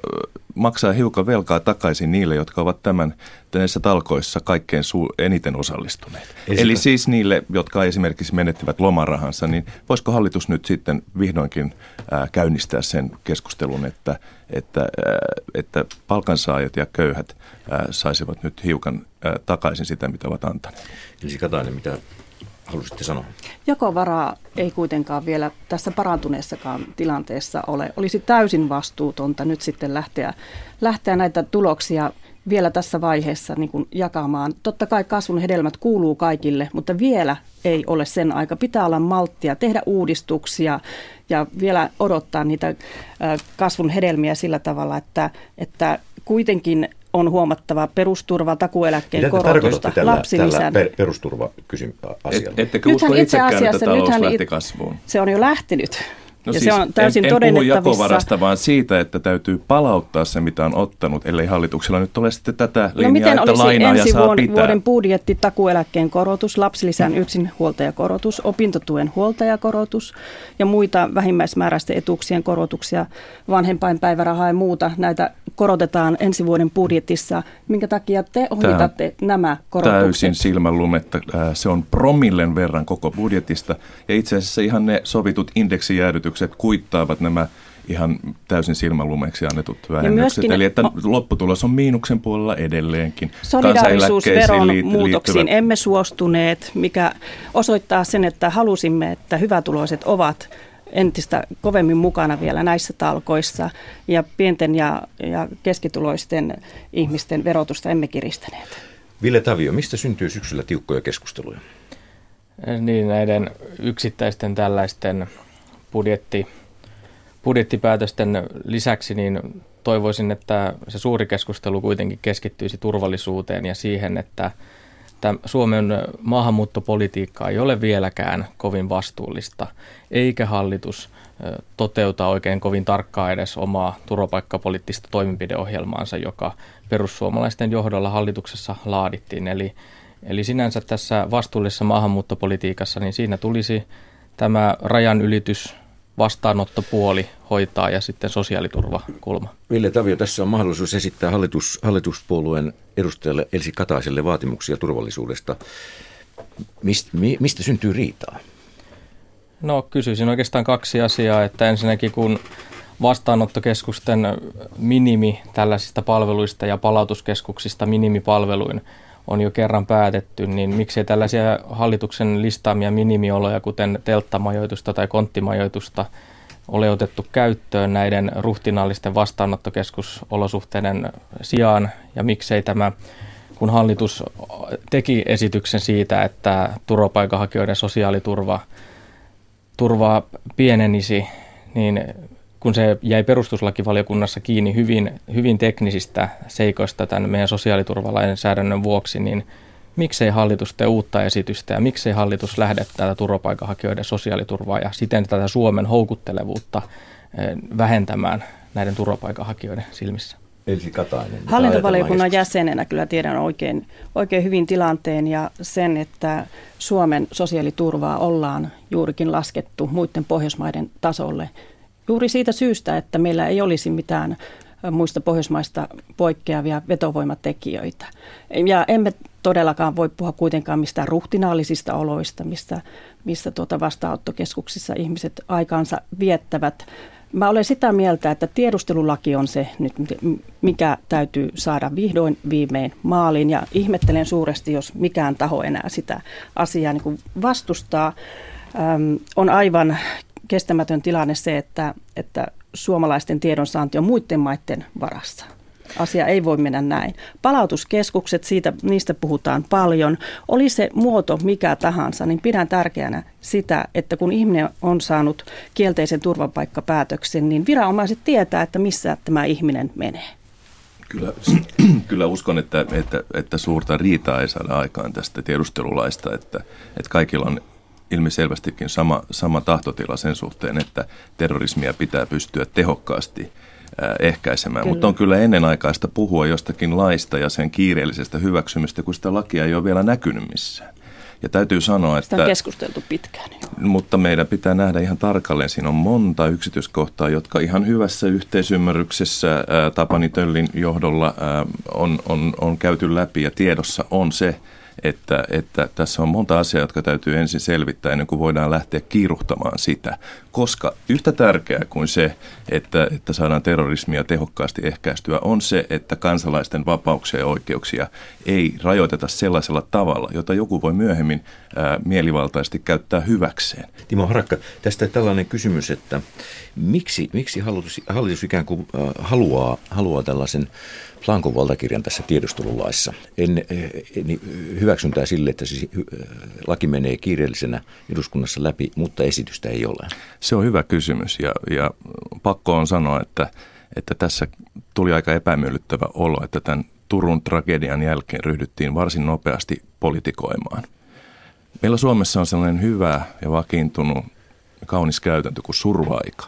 maksaa hiukan velkaa takaisin niille, jotka ovat tämän näissä talkoissa kaikkein su- eniten osallistuneet. Eli, Eli siis niille, jotka esimerkiksi menettivät lomarahansa, niin voisiko hallitus nyt sitten vihdoinkin ää, käynnistää sen keskustelun, että, että, ää, että palkansaajat ja köyhät ää, saisivat nyt hiukan ää, takaisin sitä, mitä ovat antaneet. Eli Katainen, mitä halusitte sanoa? Jakovaraa ei kuitenkaan vielä tässä parantuneessakaan tilanteessa ole. Olisi täysin vastuutonta nyt sitten lähteä, lähteä näitä tuloksia vielä tässä vaiheessa niin kuin jakamaan. Totta kai kasvun hedelmät kuuluu kaikille, mutta vielä ei ole sen aika. Pitää olla malttia, tehdä uudistuksia ja vielä odottaa niitä kasvun hedelmiä sillä tavalla, että, että kuitenkin on huomattava perusturva, takueläkkeen Mitä korotusta, tällä, lapsilisän. Tällä per, perusturva-asialla? Et, ettekö usko itsekään, että talous lähti kasvuun? Se on jo lähtenyt. No ja siis se on täysin en, en puhu jakovarasta, vaan siitä, että täytyy palauttaa se, mitä on ottanut, ellei hallituksella nyt ole sitten tätä linjaa, no miten että lainaa ja saa vuoden, pitää. vuoden budjetti, takueläkkeen korotus, lapsilisän yksinhuoltajakorotus, opintotuen huoltajakorotus ja muita vähimmäismääräisten etuuksien korotuksia, vanhempainpäivärahaa ja muuta, näitä korotetaan ensi vuoden budjetissa. Minkä takia te ohitatte Tämä nämä korotukset? Täysin silmänlumetta. Se on promillen verran koko budjetista ja itse asiassa ihan ne sovitut indeksijäädytykset yritykset kuittaavat nämä ihan täysin silmälumeeksi annetut vähennykset. Eli että lopputulos on miinuksen puolella edelleenkin. Solidaarisuusveron muutoksiin liittyvät... emme suostuneet, mikä osoittaa sen, että halusimme, että hyvätuloiset ovat entistä kovemmin mukana vielä näissä talkoissa ja pienten ja, ja keskituloisten ihmisten verotusta emme kiristäneet. Ville Tavio, mistä syntyy syksyllä tiukkoja keskusteluja? Niin, näiden yksittäisten tällaisten budjetti, budjettipäätösten lisäksi niin toivoisin, että se suuri keskustelu kuitenkin keskittyisi turvallisuuteen ja siihen, että Suomen maahanmuuttopolitiikka ei ole vieläkään kovin vastuullista, eikä hallitus toteuta oikein kovin tarkkaa edes omaa turvapaikkapoliittista toimenpideohjelmaansa, joka perussuomalaisten johdolla hallituksessa laadittiin. Eli, eli sinänsä tässä vastuullisessa maahanmuuttopolitiikassa, niin siinä tulisi tämä rajan ylitys vastaanottopuoli hoitaa ja sitten sosiaaliturvakulma. Ville Tavio, tässä on mahdollisuus esittää hallitus, hallituspuolueen edustajalle Elsi Kataiselle vaatimuksia turvallisuudesta. Mist, mi, mistä syntyy riitaa? No kysyisin oikeastaan kaksi asiaa, että ensinnäkin kun vastaanottokeskusten minimi tällaisista palveluista ja palautuskeskuksista minimipalveluin on jo kerran päätetty, niin miksei tällaisia hallituksen listaamia minimioloja, kuten telttamajoitusta tai konttimajoitusta, ole otettu käyttöön näiden ruhtinaallisten vastaanottokeskusolosuhteiden sijaan, ja miksei tämä, kun hallitus teki esityksen siitä, että turvapaikanhakijoiden sosiaaliturva turvaa pienenisi, niin kun se jäi perustuslakivaliokunnassa kiinni hyvin, hyvin teknisistä seikoista tämän meidän sosiaaliturvalainsäädännön vuoksi, niin miksei hallitus tee uutta esitystä ja miksei hallitus lähde tätä turvapaikanhakijoiden sosiaaliturvaa ja siten tätä Suomen houkuttelevuutta eh, vähentämään näiden turvapaikanhakijoiden silmissä? Elsi Katainen. Hallintovaliokunnan jäsenenä kyllä tiedän oikein, oikein hyvin tilanteen ja sen, että Suomen sosiaaliturvaa ollaan juurikin laskettu muiden Pohjoismaiden tasolle juuri siitä syystä, että meillä ei olisi mitään muista Pohjoismaista poikkeavia vetovoimatekijöitä. Ja emme todellakaan voi puhua kuitenkaan mistään ruhtinaallisista oloista, missä, missä tuota vastaanottokeskuksissa ihmiset aikaansa viettävät. Mä olen sitä mieltä, että tiedustelulaki on se nyt, mikä täytyy saada vihdoin viimein maaliin. Ja ihmettelen suuresti, jos mikään taho enää sitä asiaa niin vastustaa. Öm, on aivan kestämätön tilanne se, että, että suomalaisten tiedonsaanti on muiden maiden varassa. Asia ei voi mennä näin. Palautuskeskukset, siitä, niistä puhutaan paljon. Oli se muoto mikä tahansa, niin pidän tärkeänä sitä, että kun ihminen on saanut kielteisen turvapaikkapäätöksen, niin viranomaiset tietää, että missä tämä ihminen menee. Kyllä, kyllä uskon, että, että, että suurta riitaa ei saada aikaan tästä tiedustelulaista, että, että kaikilla on ilmiselvästikin sama, sama tahtotila sen suhteen, että terrorismia pitää pystyä tehokkaasti ehkäisemään. Kyllä. Mutta on kyllä ennenaikaista puhua jostakin laista ja sen kiireellisestä hyväksymistä, kun sitä lakia ei ole vielä näkynyt missään. Ja täytyy sanoa, että... Sitä on keskusteltu pitkään. Jo. Mutta meidän pitää nähdä ihan tarkalleen. Siinä on monta yksityiskohtaa, jotka ihan hyvässä yhteisymmärryksessä ää, Tapani Töllin johdolla ää, on, on, on käyty läpi ja tiedossa on se, että, että tässä on monta asiaa, jotka täytyy ensin selvittää ennen kuin voidaan lähteä kiiruhtamaan sitä. Koska yhtä tärkeää kuin se, että, että saadaan terrorismia tehokkaasti ehkäistyä, on se, että kansalaisten vapauksia ja oikeuksia ei rajoiteta sellaisella tavalla, jota joku voi myöhemmin ää, mielivaltaisesti käyttää hyväkseen. Timo Harakka, tästä tällainen kysymys, että miksi, miksi hallitus, hallitus ikään kuin äh, haluaa, haluaa tällaisen Plankon valtakirjan tässä tiedustelulaissa. En, en hyväksyntää sille, että siis laki menee kiireellisenä eduskunnassa läpi, mutta esitystä ei ole. Se on hyvä kysymys ja, ja pakko on sanoa, että, että tässä tuli aika epämiellyttävä olo, että tämän Turun tragedian jälkeen ryhdyttiin varsin nopeasti politikoimaan. Meillä Suomessa on sellainen hyvä ja vakiintunut kaunis käytäntö kuin survaika.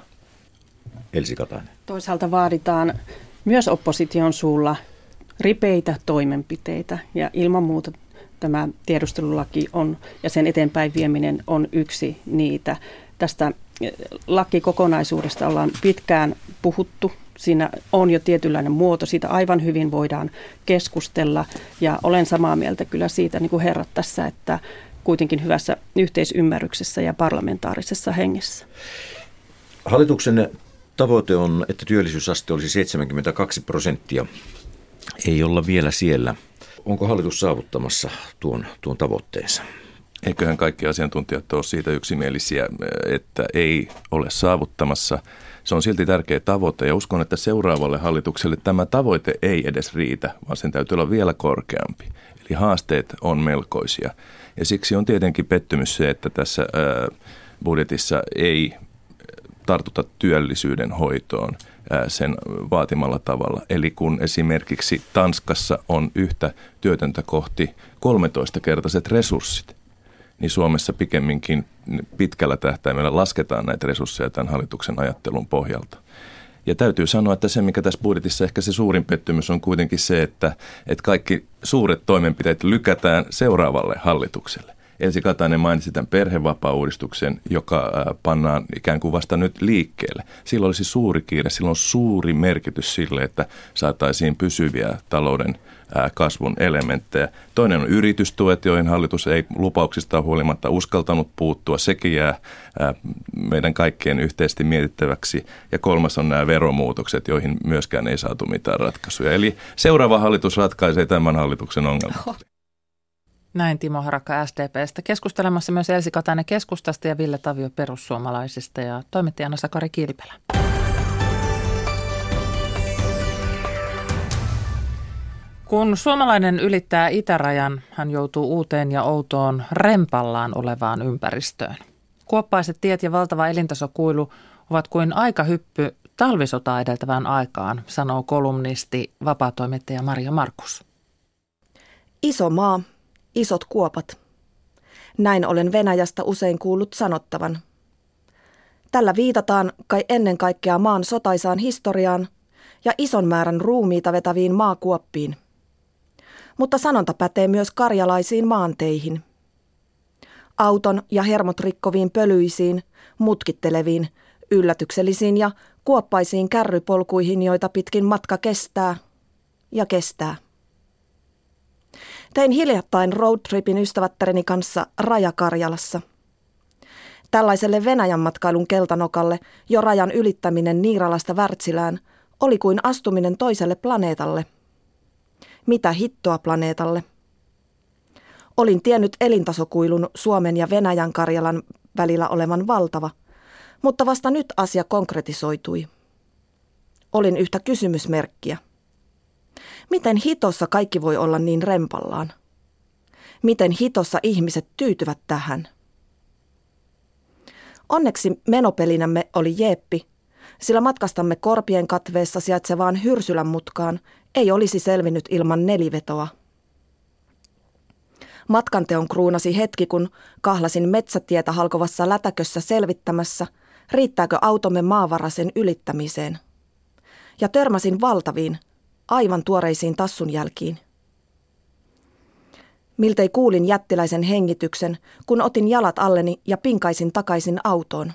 Elsi Katainen. Toisaalta vaaditaan myös opposition suulla ripeitä toimenpiteitä ja ilman muuta tämä tiedustelulaki on ja sen eteenpäin vieminen on yksi niitä. Tästä eh, lakikokonaisuudesta ollaan pitkään puhuttu. Siinä on jo tietynlainen muoto, siitä aivan hyvin voidaan keskustella ja olen samaa mieltä kyllä siitä, niin kuin herrat tässä, että kuitenkin hyvässä yhteisymmärryksessä ja parlamentaarisessa hengessä. Hallituksen Tavoite on, että työllisyysaste olisi 72 prosenttia. Ei olla vielä siellä. Onko hallitus saavuttamassa tuon, tuon tavoitteensa? Eiköhän kaikki asiantuntijat ole siitä yksimielisiä, että ei ole saavuttamassa. Se on silti tärkeä tavoite ja uskon, että seuraavalle hallitukselle tämä tavoite ei edes riitä, vaan sen täytyy olla vielä korkeampi. Eli haasteet on melkoisia. Ja siksi on tietenkin pettymys se, että tässä budjetissa ei tartuta työllisyyden hoitoon sen vaatimalla tavalla. Eli kun esimerkiksi Tanskassa on yhtä työtöntä kohti 13-kertaiset resurssit, niin Suomessa pikemminkin pitkällä tähtäimellä lasketaan näitä resursseja tämän hallituksen ajattelun pohjalta. Ja täytyy sanoa, että se, mikä tässä budjetissa ehkä se suurin pettymys on kuitenkin se, että, että kaikki suuret toimenpiteet lykätään seuraavalle hallitukselle. Elsi Katainen mainitsi tämän perhevapaa-uudistuksen, joka pannaan ikään kuin vasta nyt liikkeelle. Silloin olisi suuri kiire, silloin on suuri merkitys sille, että saataisiin pysyviä talouden kasvun elementtejä. Toinen on yritystuet, joihin hallitus ei lupauksista huolimatta uskaltanut puuttua. Sekin jää meidän kaikkien yhteisesti mietittäväksi. Ja kolmas on nämä veromuutokset, joihin myöskään ei saatu mitään ratkaisuja. Eli seuraava hallitus ratkaisee tämän hallituksen ongelman. Näin Timo Harakka SDPstä. Keskustelemassa myös Elsi Katainen keskustasta ja Ville Tavio perussuomalaisista ja toimittajana Sakari Kilpelä. Kun suomalainen ylittää itärajan, hän joutuu uuteen ja outoon rempallaan olevaan ympäristöön. Kuoppaiset tiet ja valtava elintasokuilu ovat kuin aikahyppy talvisotaa edeltävään aikaan, sanoo kolumnisti vapaatoimittaja Maria Markus. Iso maa, isot kuopat. Näin olen Venäjästä usein kuullut sanottavan. Tällä viitataan kai ennen kaikkea maan sotaisaan historiaan ja ison määrän ruumiita vetäviin maakuoppiin – mutta sanonta pätee myös karjalaisiin maanteihin. Auton ja hermot rikkoviin pölyisiin, mutkitteleviin, yllätyksellisiin ja kuoppaisiin kärrypolkuihin, joita pitkin matka kestää ja kestää. Tein hiljattain roadtripin ystävättäreni kanssa Rajakarjalassa. Tällaiselle Venäjän matkailun keltanokalle jo rajan ylittäminen Niiralasta Wärtsilään oli kuin astuminen toiselle planeetalle – mitä hittoa planeetalle? Olin tiennyt elintasokuilun Suomen ja Venäjän Karjalan välillä olevan valtava, mutta vasta nyt asia konkretisoitui. Olin yhtä kysymysmerkkiä. Miten hitossa kaikki voi olla niin rempallaan? Miten hitossa ihmiset tyytyvät tähän? Onneksi menopelinämme oli Jeeppi, sillä matkastamme Korpien katveessa sijaitsevaan Hyrsylän mutkaan ei olisi selvinnyt ilman nelivetoa. Matkanteon kruunasi hetki, kun kahlasin metsätietä halkovassa lätäkössä selvittämässä, riittääkö automme maavarasen ylittämiseen. Ja törmäsin valtaviin, aivan tuoreisiin tassun jälkiin. Miltei kuulin jättiläisen hengityksen, kun otin jalat alleni ja pinkaisin takaisin autoon.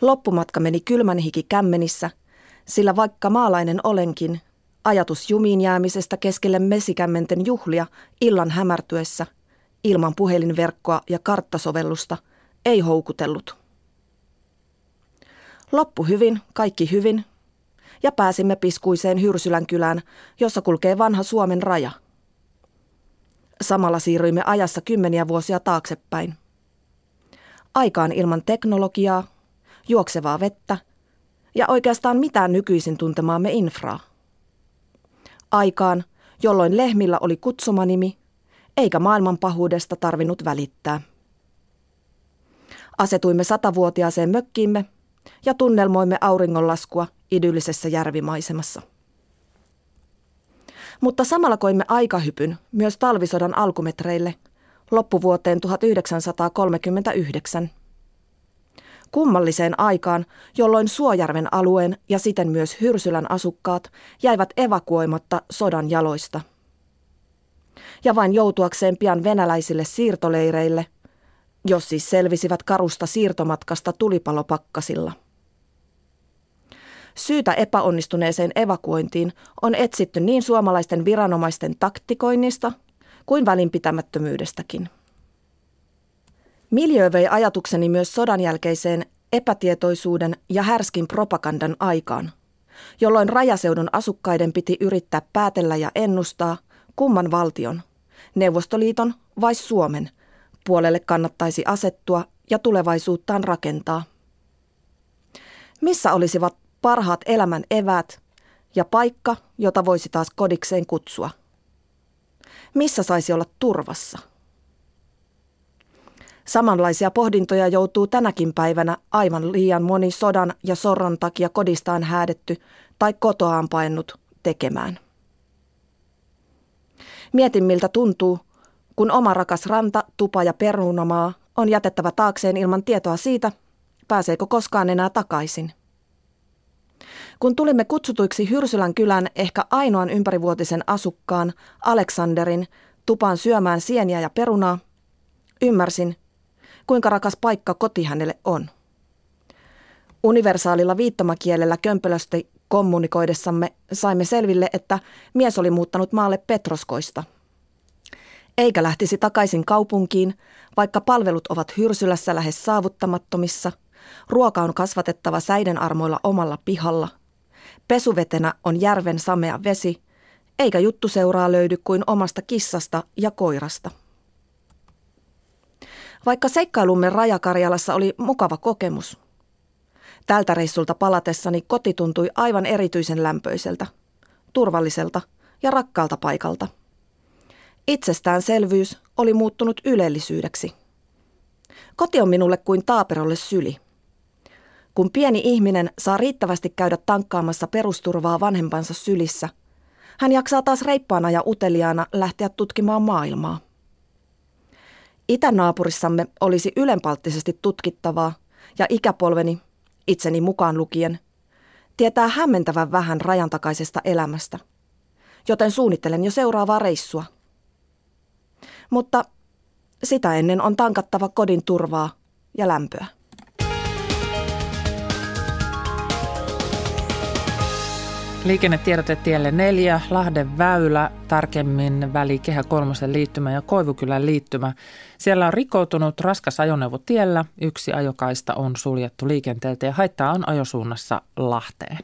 Loppumatka meni kylmän hiki kämmenissä, sillä vaikka maalainen olenkin, Ajatus jumiin jäämisestä keskelle mesikämmenten juhlia illan hämärtyessä, ilman puhelinverkkoa ja karttasovellusta, ei houkutellut. Loppu hyvin, kaikki hyvin, ja pääsimme piskuiseen Hyrsylän kylään, jossa kulkee vanha Suomen raja. Samalla siirryimme ajassa kymmeniä vuosia taaksepäin. Aikaan ilman teknologiaa, juoksevaa vettä ja oikeastaan mitään nykyisin tuntemaamme infraa aikaan, jolloin lehmillä oli kutsumanimi, eikä maailman pahuudesta tarvinnut välittää. Asetuimme satavuotiaaseen mökkiimme ja tunnelmoimme auringonlaskua idyllisessä järvimaisemassa. Mutta samalla koimme aikahypyn myös talvisodan alkumetreille loppuvuoteen 1939 kummalliseen aikaan, jolloin Suojärven alueen ja siten myös Hyrsylän asukkaat jäivät evakuoimatta sodan jaloista. Ja vain joutuakseen pian venäläisille siirtoleireille, jos siis selvisivät karusta siirtomatkasta tulipalopakkasilla. Syytä epäonnistuneeseen evakuointiin on etsitty niin suomalaisten viranomaisten taktikoinnista kuin välinpitämättömyydestäkin. Miljö vei ajatukseni myös sodan jälkeiseen epätietoisuuden ja härskin propagandan aikaan, jolloin rajaseudun asukkaiden piti yrittää päätellä ja ennustaa, kumman valtion, Neuvostoliiton vai Suomen, puolelle kannattaisi asettua ja tulevaisuuttaan rakentaa. Missä olisivat parhaat elämän eväät ja paikka, jota voisi taas kodikseen kutsua? Missä saisi olla turvassa? Samanlaisia pohdintoja joutuu tänäkin päivänä aivan liian moni sodan ja sorron takia kodistaan häädetty tai kotoaan paennut tekemään. Mietin miltä tuntuu, kun oma rakas ranta, tupa ja perunamaa on jätettävä taakseen ilman tietoa siitä, pääseekö koskaan enää takaisin. Kun tulimme kutsutuiksi Hyrsylän kylän ehkä ainoan ympärivuotisen asukkaan, Aleksanderin, tupaan syömään sieniä ja perunaa, Ymmärsin, kuinka rakas paikka koti hänelle on. Universaalilla viittomakielellä kömpelösti kommunikoidessamme saimme selville, että mies oli muuttanut maalle Petroskoista. Eikä lähtisi takaisin kaupunkiin, vaikka palvelut ovat hyrsylässä lähes saavuttamattomissa, ruoka on kasvatettava säiden armoilla omalla pihalla, pesuvetenä on järven samea vesi, eikä juttu seuraa löydy kuin omasta kissasta ja koirasta. Vaikka seikkailumme Rajakarjalassa oli mukava kokemus – Tältä reissulta palatessani koti tuntui aivan erityisen lämpöiseltä, turvalliselta ja rakkaalta paikalta. Itsestäänselvyys oli muuttunut ylellisyydeksi. Koti on minulle kuin taaperolle syli. Kun pieni ihminen saa riittävästi käydä tankkaamassa perusturvaa vanhempansa sylissä, hän jaksaa taas reippaana ja uteliaana lähteä tutkimaan maailmaa. Itänaapurissamme olisi ylenpalttisesti tutkittavaa, ja ikäpolveni itseni mukaan lukien, tietää hämmentävän vähän rajan takaisesta elämästä, joten suunnittelen jo seuraavaa reissua. Mutta sitä ennen on tankattava kodin turvaa ja lämpöä. Liikennetiedote tielle 4, Lahden väylä, tarkemmin väli Kehä kolmosen liittymä ja Koivukylän liittymä. Siellä on rikoutunut raskas ajoneuvo tiellä, yksi ajokaista on suljettu liikenteeltä ja haittaa on ajosuunnassa Lahteen.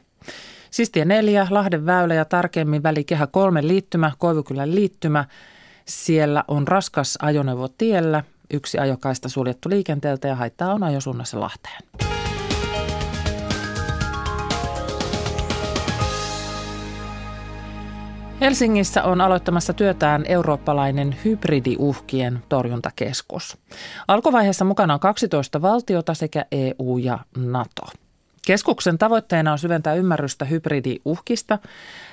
Siis tie 4, Lahden väylä ja tarkemmin väli Kehä kolmen liittymä, Koivukylän liittymä. Siellä on raskas ajoneuvo tiellä, yksi ajokaista suljettu liikenteeltä ja haittaa on ajosuunnassa Lahteen. Helsingissä on aloittamassa työtään eurooppalainen hybridiuhkien torjuntakeskus. Alkuvaiheessa mukana on 12 valtiota sekä EU ja NATO. Keskuksen tavoitteena on syventää ymmärrystä hybridiuhkista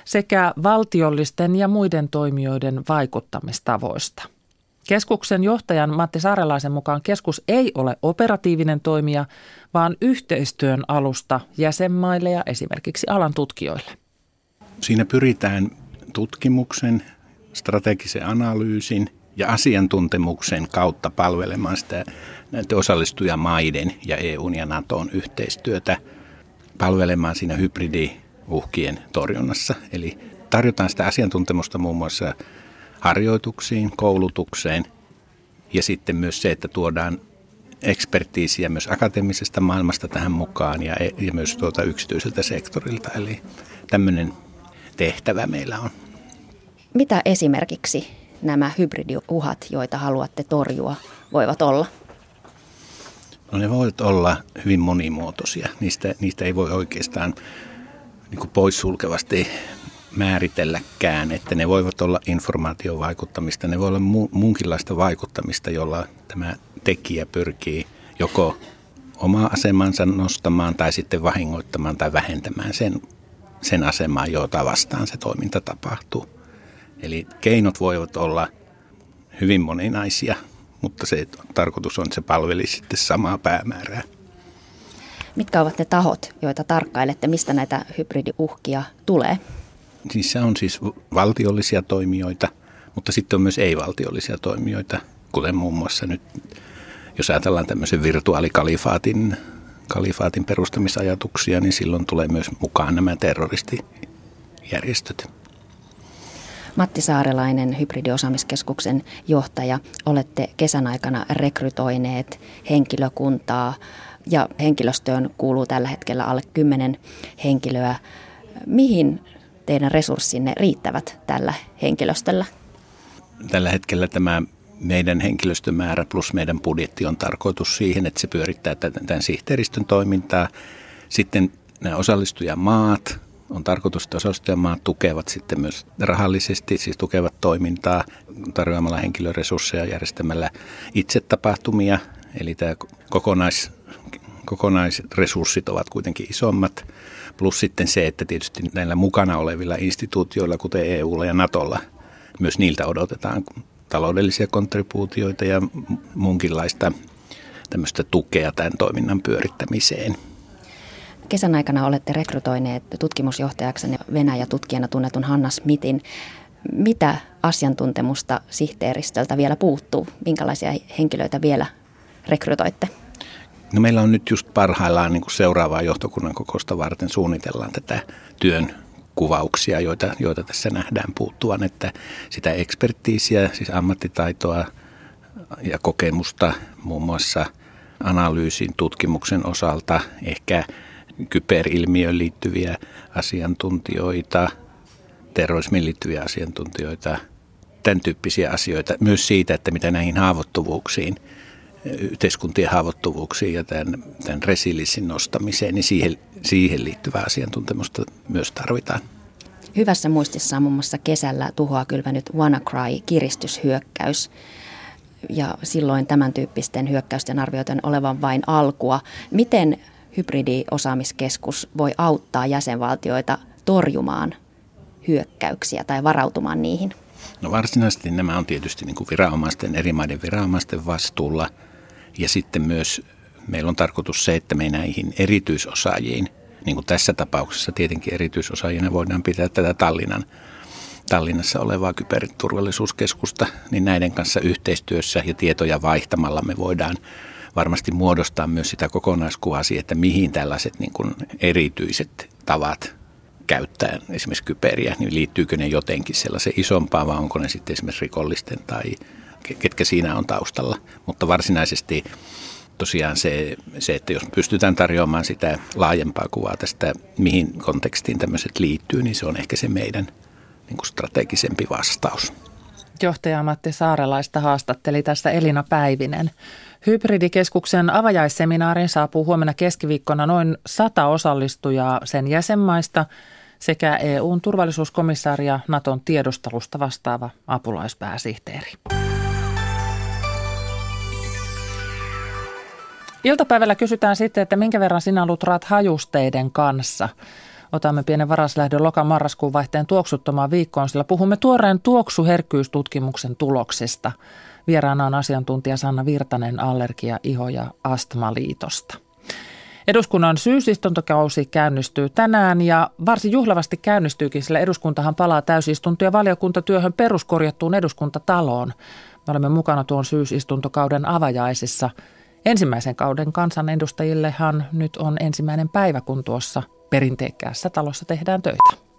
sekä valtiollisten ja muiden toimijoiden vaikuttamistavoista. Keskuksen johtajan Matti Saarelaisen mukaan keskus ei ole operatiivinen toimija, vaan yhteistyön alusta jäsenmaille ja esimerkiksi alan tutkijoille. Siinä pyritään tutkimuksen, strategisen analyysin ja asiantuntemuksen kautta palvelemaan sitä näiden osallistujamaiden ja EUn ja NATOn yhteistyötä palvelemaan siinä hybridiuhkien torjunnassa. Eli tarjotaan sitä asiantuntemusta muun muassa harjoituksiin, koulutukseen ja sitten myös se, että tuodaan ekspertiisiä myös akateemisesta maailmasta tähän mukaan ja, ja myös tuota yksityiseltä sektorilta. Eli tämmöinen tehtävä meillä on. Mitä esimerkiksi nämä hybridiuhat, joita haluatte torjua, voivat olla? No ne voivat olla hyvin monimuotoisia. Niistä, niistä ei voi oikeastaan niin poissulkevasti määritelläkään, että ne voivat olla informaatiovaikuttamista, ne voi olla mu- muunkinlaista vaikuttamista, jolla tämä tekijä pyrkii joko omaa asemansa nostamaan tai sitten vahingoittamaan tai vähentämään sen sen asemaa, jota vastaan se toiminta tapahtuu. Eli keinot voivat olla hyvin moninaisia, mutta se tarkoitus on, että se palvelisi sitten samaa päämäärää. Mitkä ovat ne tahot, joita tarkkailette, mistä näitä hybridiuhkia tulee? Se on siis valtiollisia toimijoita, mutta sitten on myös ei-valtiollisia toimijoita, kuten muun muassa nyt, jos ajatellaan tämmöisen virtuaalikalifaatin kalifaatin perustamisajatuksia, niin silloin tulee myös mukaan nämä terroristijärjestöt. Matti Saarelainen, hybridiosaamiskeskuksen johtaja, olette kesän aikana rekrytoineet henkilökuntaa ja henkilöstöön kuuluu tällä hetkellä alle 10 henkilöä. Mihin teidän resurssinne riittävät tällä henkilöstöllä? Tällä hetkellä tämä meidän henkilöstömäärä plus meidän budjetti on tarkoitus siihen, että se pyörittää tämän sihteeristön toimintaa. Sitten nämä osallistujamaat, on tarkoitus, että osallistujamaat tukevat sitten myös rahallisesti, siis tukevat toimintaa tarjoamalla henkilöresursseja järjestämällä itse tapahtumia. Eli tämä kokonais, kokonaisresurssit ovat kuitenkin isommat. Plus sitten se, että tietysti näillä mukana olevilla instituutioilla, kuten EUlla ja Natolla, myös niiltä odotetaan taloudellisia kontribuutioita ja muunkinlaista tämmöistä tukea tämän toiminnan pyörittämiseen. Kesän aikana olette rekrytoineet tutkimusjohtajaksenne Venäjä-tutkijana tunnetun Hanna Smithin. Mitä asiantuntemusta sihteeristöltä vielä puuttuu? Minkälaisia henkilöitä vielä rekrytoitte? No meillä on nyt just parhaillaan niin seuraavaa johtokunnan kokousta varten suunnitellaan tätä työn kuvauksia, joita, joita tässä nähdään puuttuvan, että sitä ekspertiisiä, siis ammattitaitoa ja kokemusta muun muassa analyysin, tutkimuksen osalta, ehkä kyberilmiöön liittyviä asiantuntijoita, terrorismiin liittyviä asiantuntijoita, tämän tyyppisiä asioita. Myös siitä, että mitä näihin haavoittuvuuksiin, yhteiskuntien haavoittuvuuksiin ja tämän, tämän resilienssin nostamiseen, niin siihen, siihen liittyvää asiantuntemusta myös tarvitaan. Hyvässä muistissa on muun muassa kesällä tuhoa kylvänyt WannaCry-kiristyshyökkäys. Ja silloin tämän tyyppisten hyökkäysten arvioitan olevan vain alkua. Miten hybridiosaamiskeskus voi auttaa jäsenvaltioita torjumaan hyökkäyksiä tai varautumaan niihin? No varsinaisesti nämä on tietysti niin kuin viranomaisten, eri maiden viranomaisten vastuulla. Ja sitten myös meillä on tarkoitus se, että me näihin erityisosaajiin, niin kuin tässä tapauksessa tietenkin erityisosaajina voidaan pitää tätä Tallinnan, Tallinnassa olevaa kyberturvallisuuskeskusta, niin näiden kanssa yhteistyössä ja tietoja vaihtamalla me voidaan varmasti muodostaa myös sitä kokonaiskuvaa siihen, että mihin tällaiset niin kuin erityiset tavat käyttää esimerkiksi kyberiä, niin liittyykö ne jotenkin sellaisen isompaan vai onko ne sitten esimerkiksi rikollisten tai ketkä siinä on taustalla. Mutta varsinaisesti tosiaan se, se, että jos pystytään tarjoamaan sitä laajempaa kuvaa tästä, mihin kontekstiin tämmöiset liittyy, niin se on ehkä se meidän niin kuin strategisempi vastaus. Johtaja Matti Saarelaista haastatteli tässä Elina Päivinen. Hybridikeskuksen avajaisseminaarin saapuu huomenna keskiviikkona noin sata osallistujaa sen jäsenmaista sekä EUn turvallisuuskomissaari ja Naton tiedustelusta vastaava apulaispääsihteeri. Iltapäivällä kysytään sitten, että minkä verran sinä lutrat hajusteiden kanssa. Otamme pienen varaslähdön loka-marraskuun vaihteen tuoksuttomaan viikkoon, sillä puhumme tuoreen tuoksuherkkyystutkimuksen tuloksista. Vieraana on asiantuntija Sanna Virtanen Allergia-, iho- ja astmaliitosta. Eduskunnan syysistuntokausi käynnistyy tänään ja varsin juhlavasti käynnistyykin, sillä eduskuntahan palaa täysistunto- ja valiokuntatyöhön peruskorjattuun eduskuntataloon. Me olemme mukana tuon syysistuntokauden avajaisissa. Ensimmäisen kauden kansanedustajillehan nyt on ensimmäinen päivä, kun tuossa perinteikkäässä talossa tehdään töitä.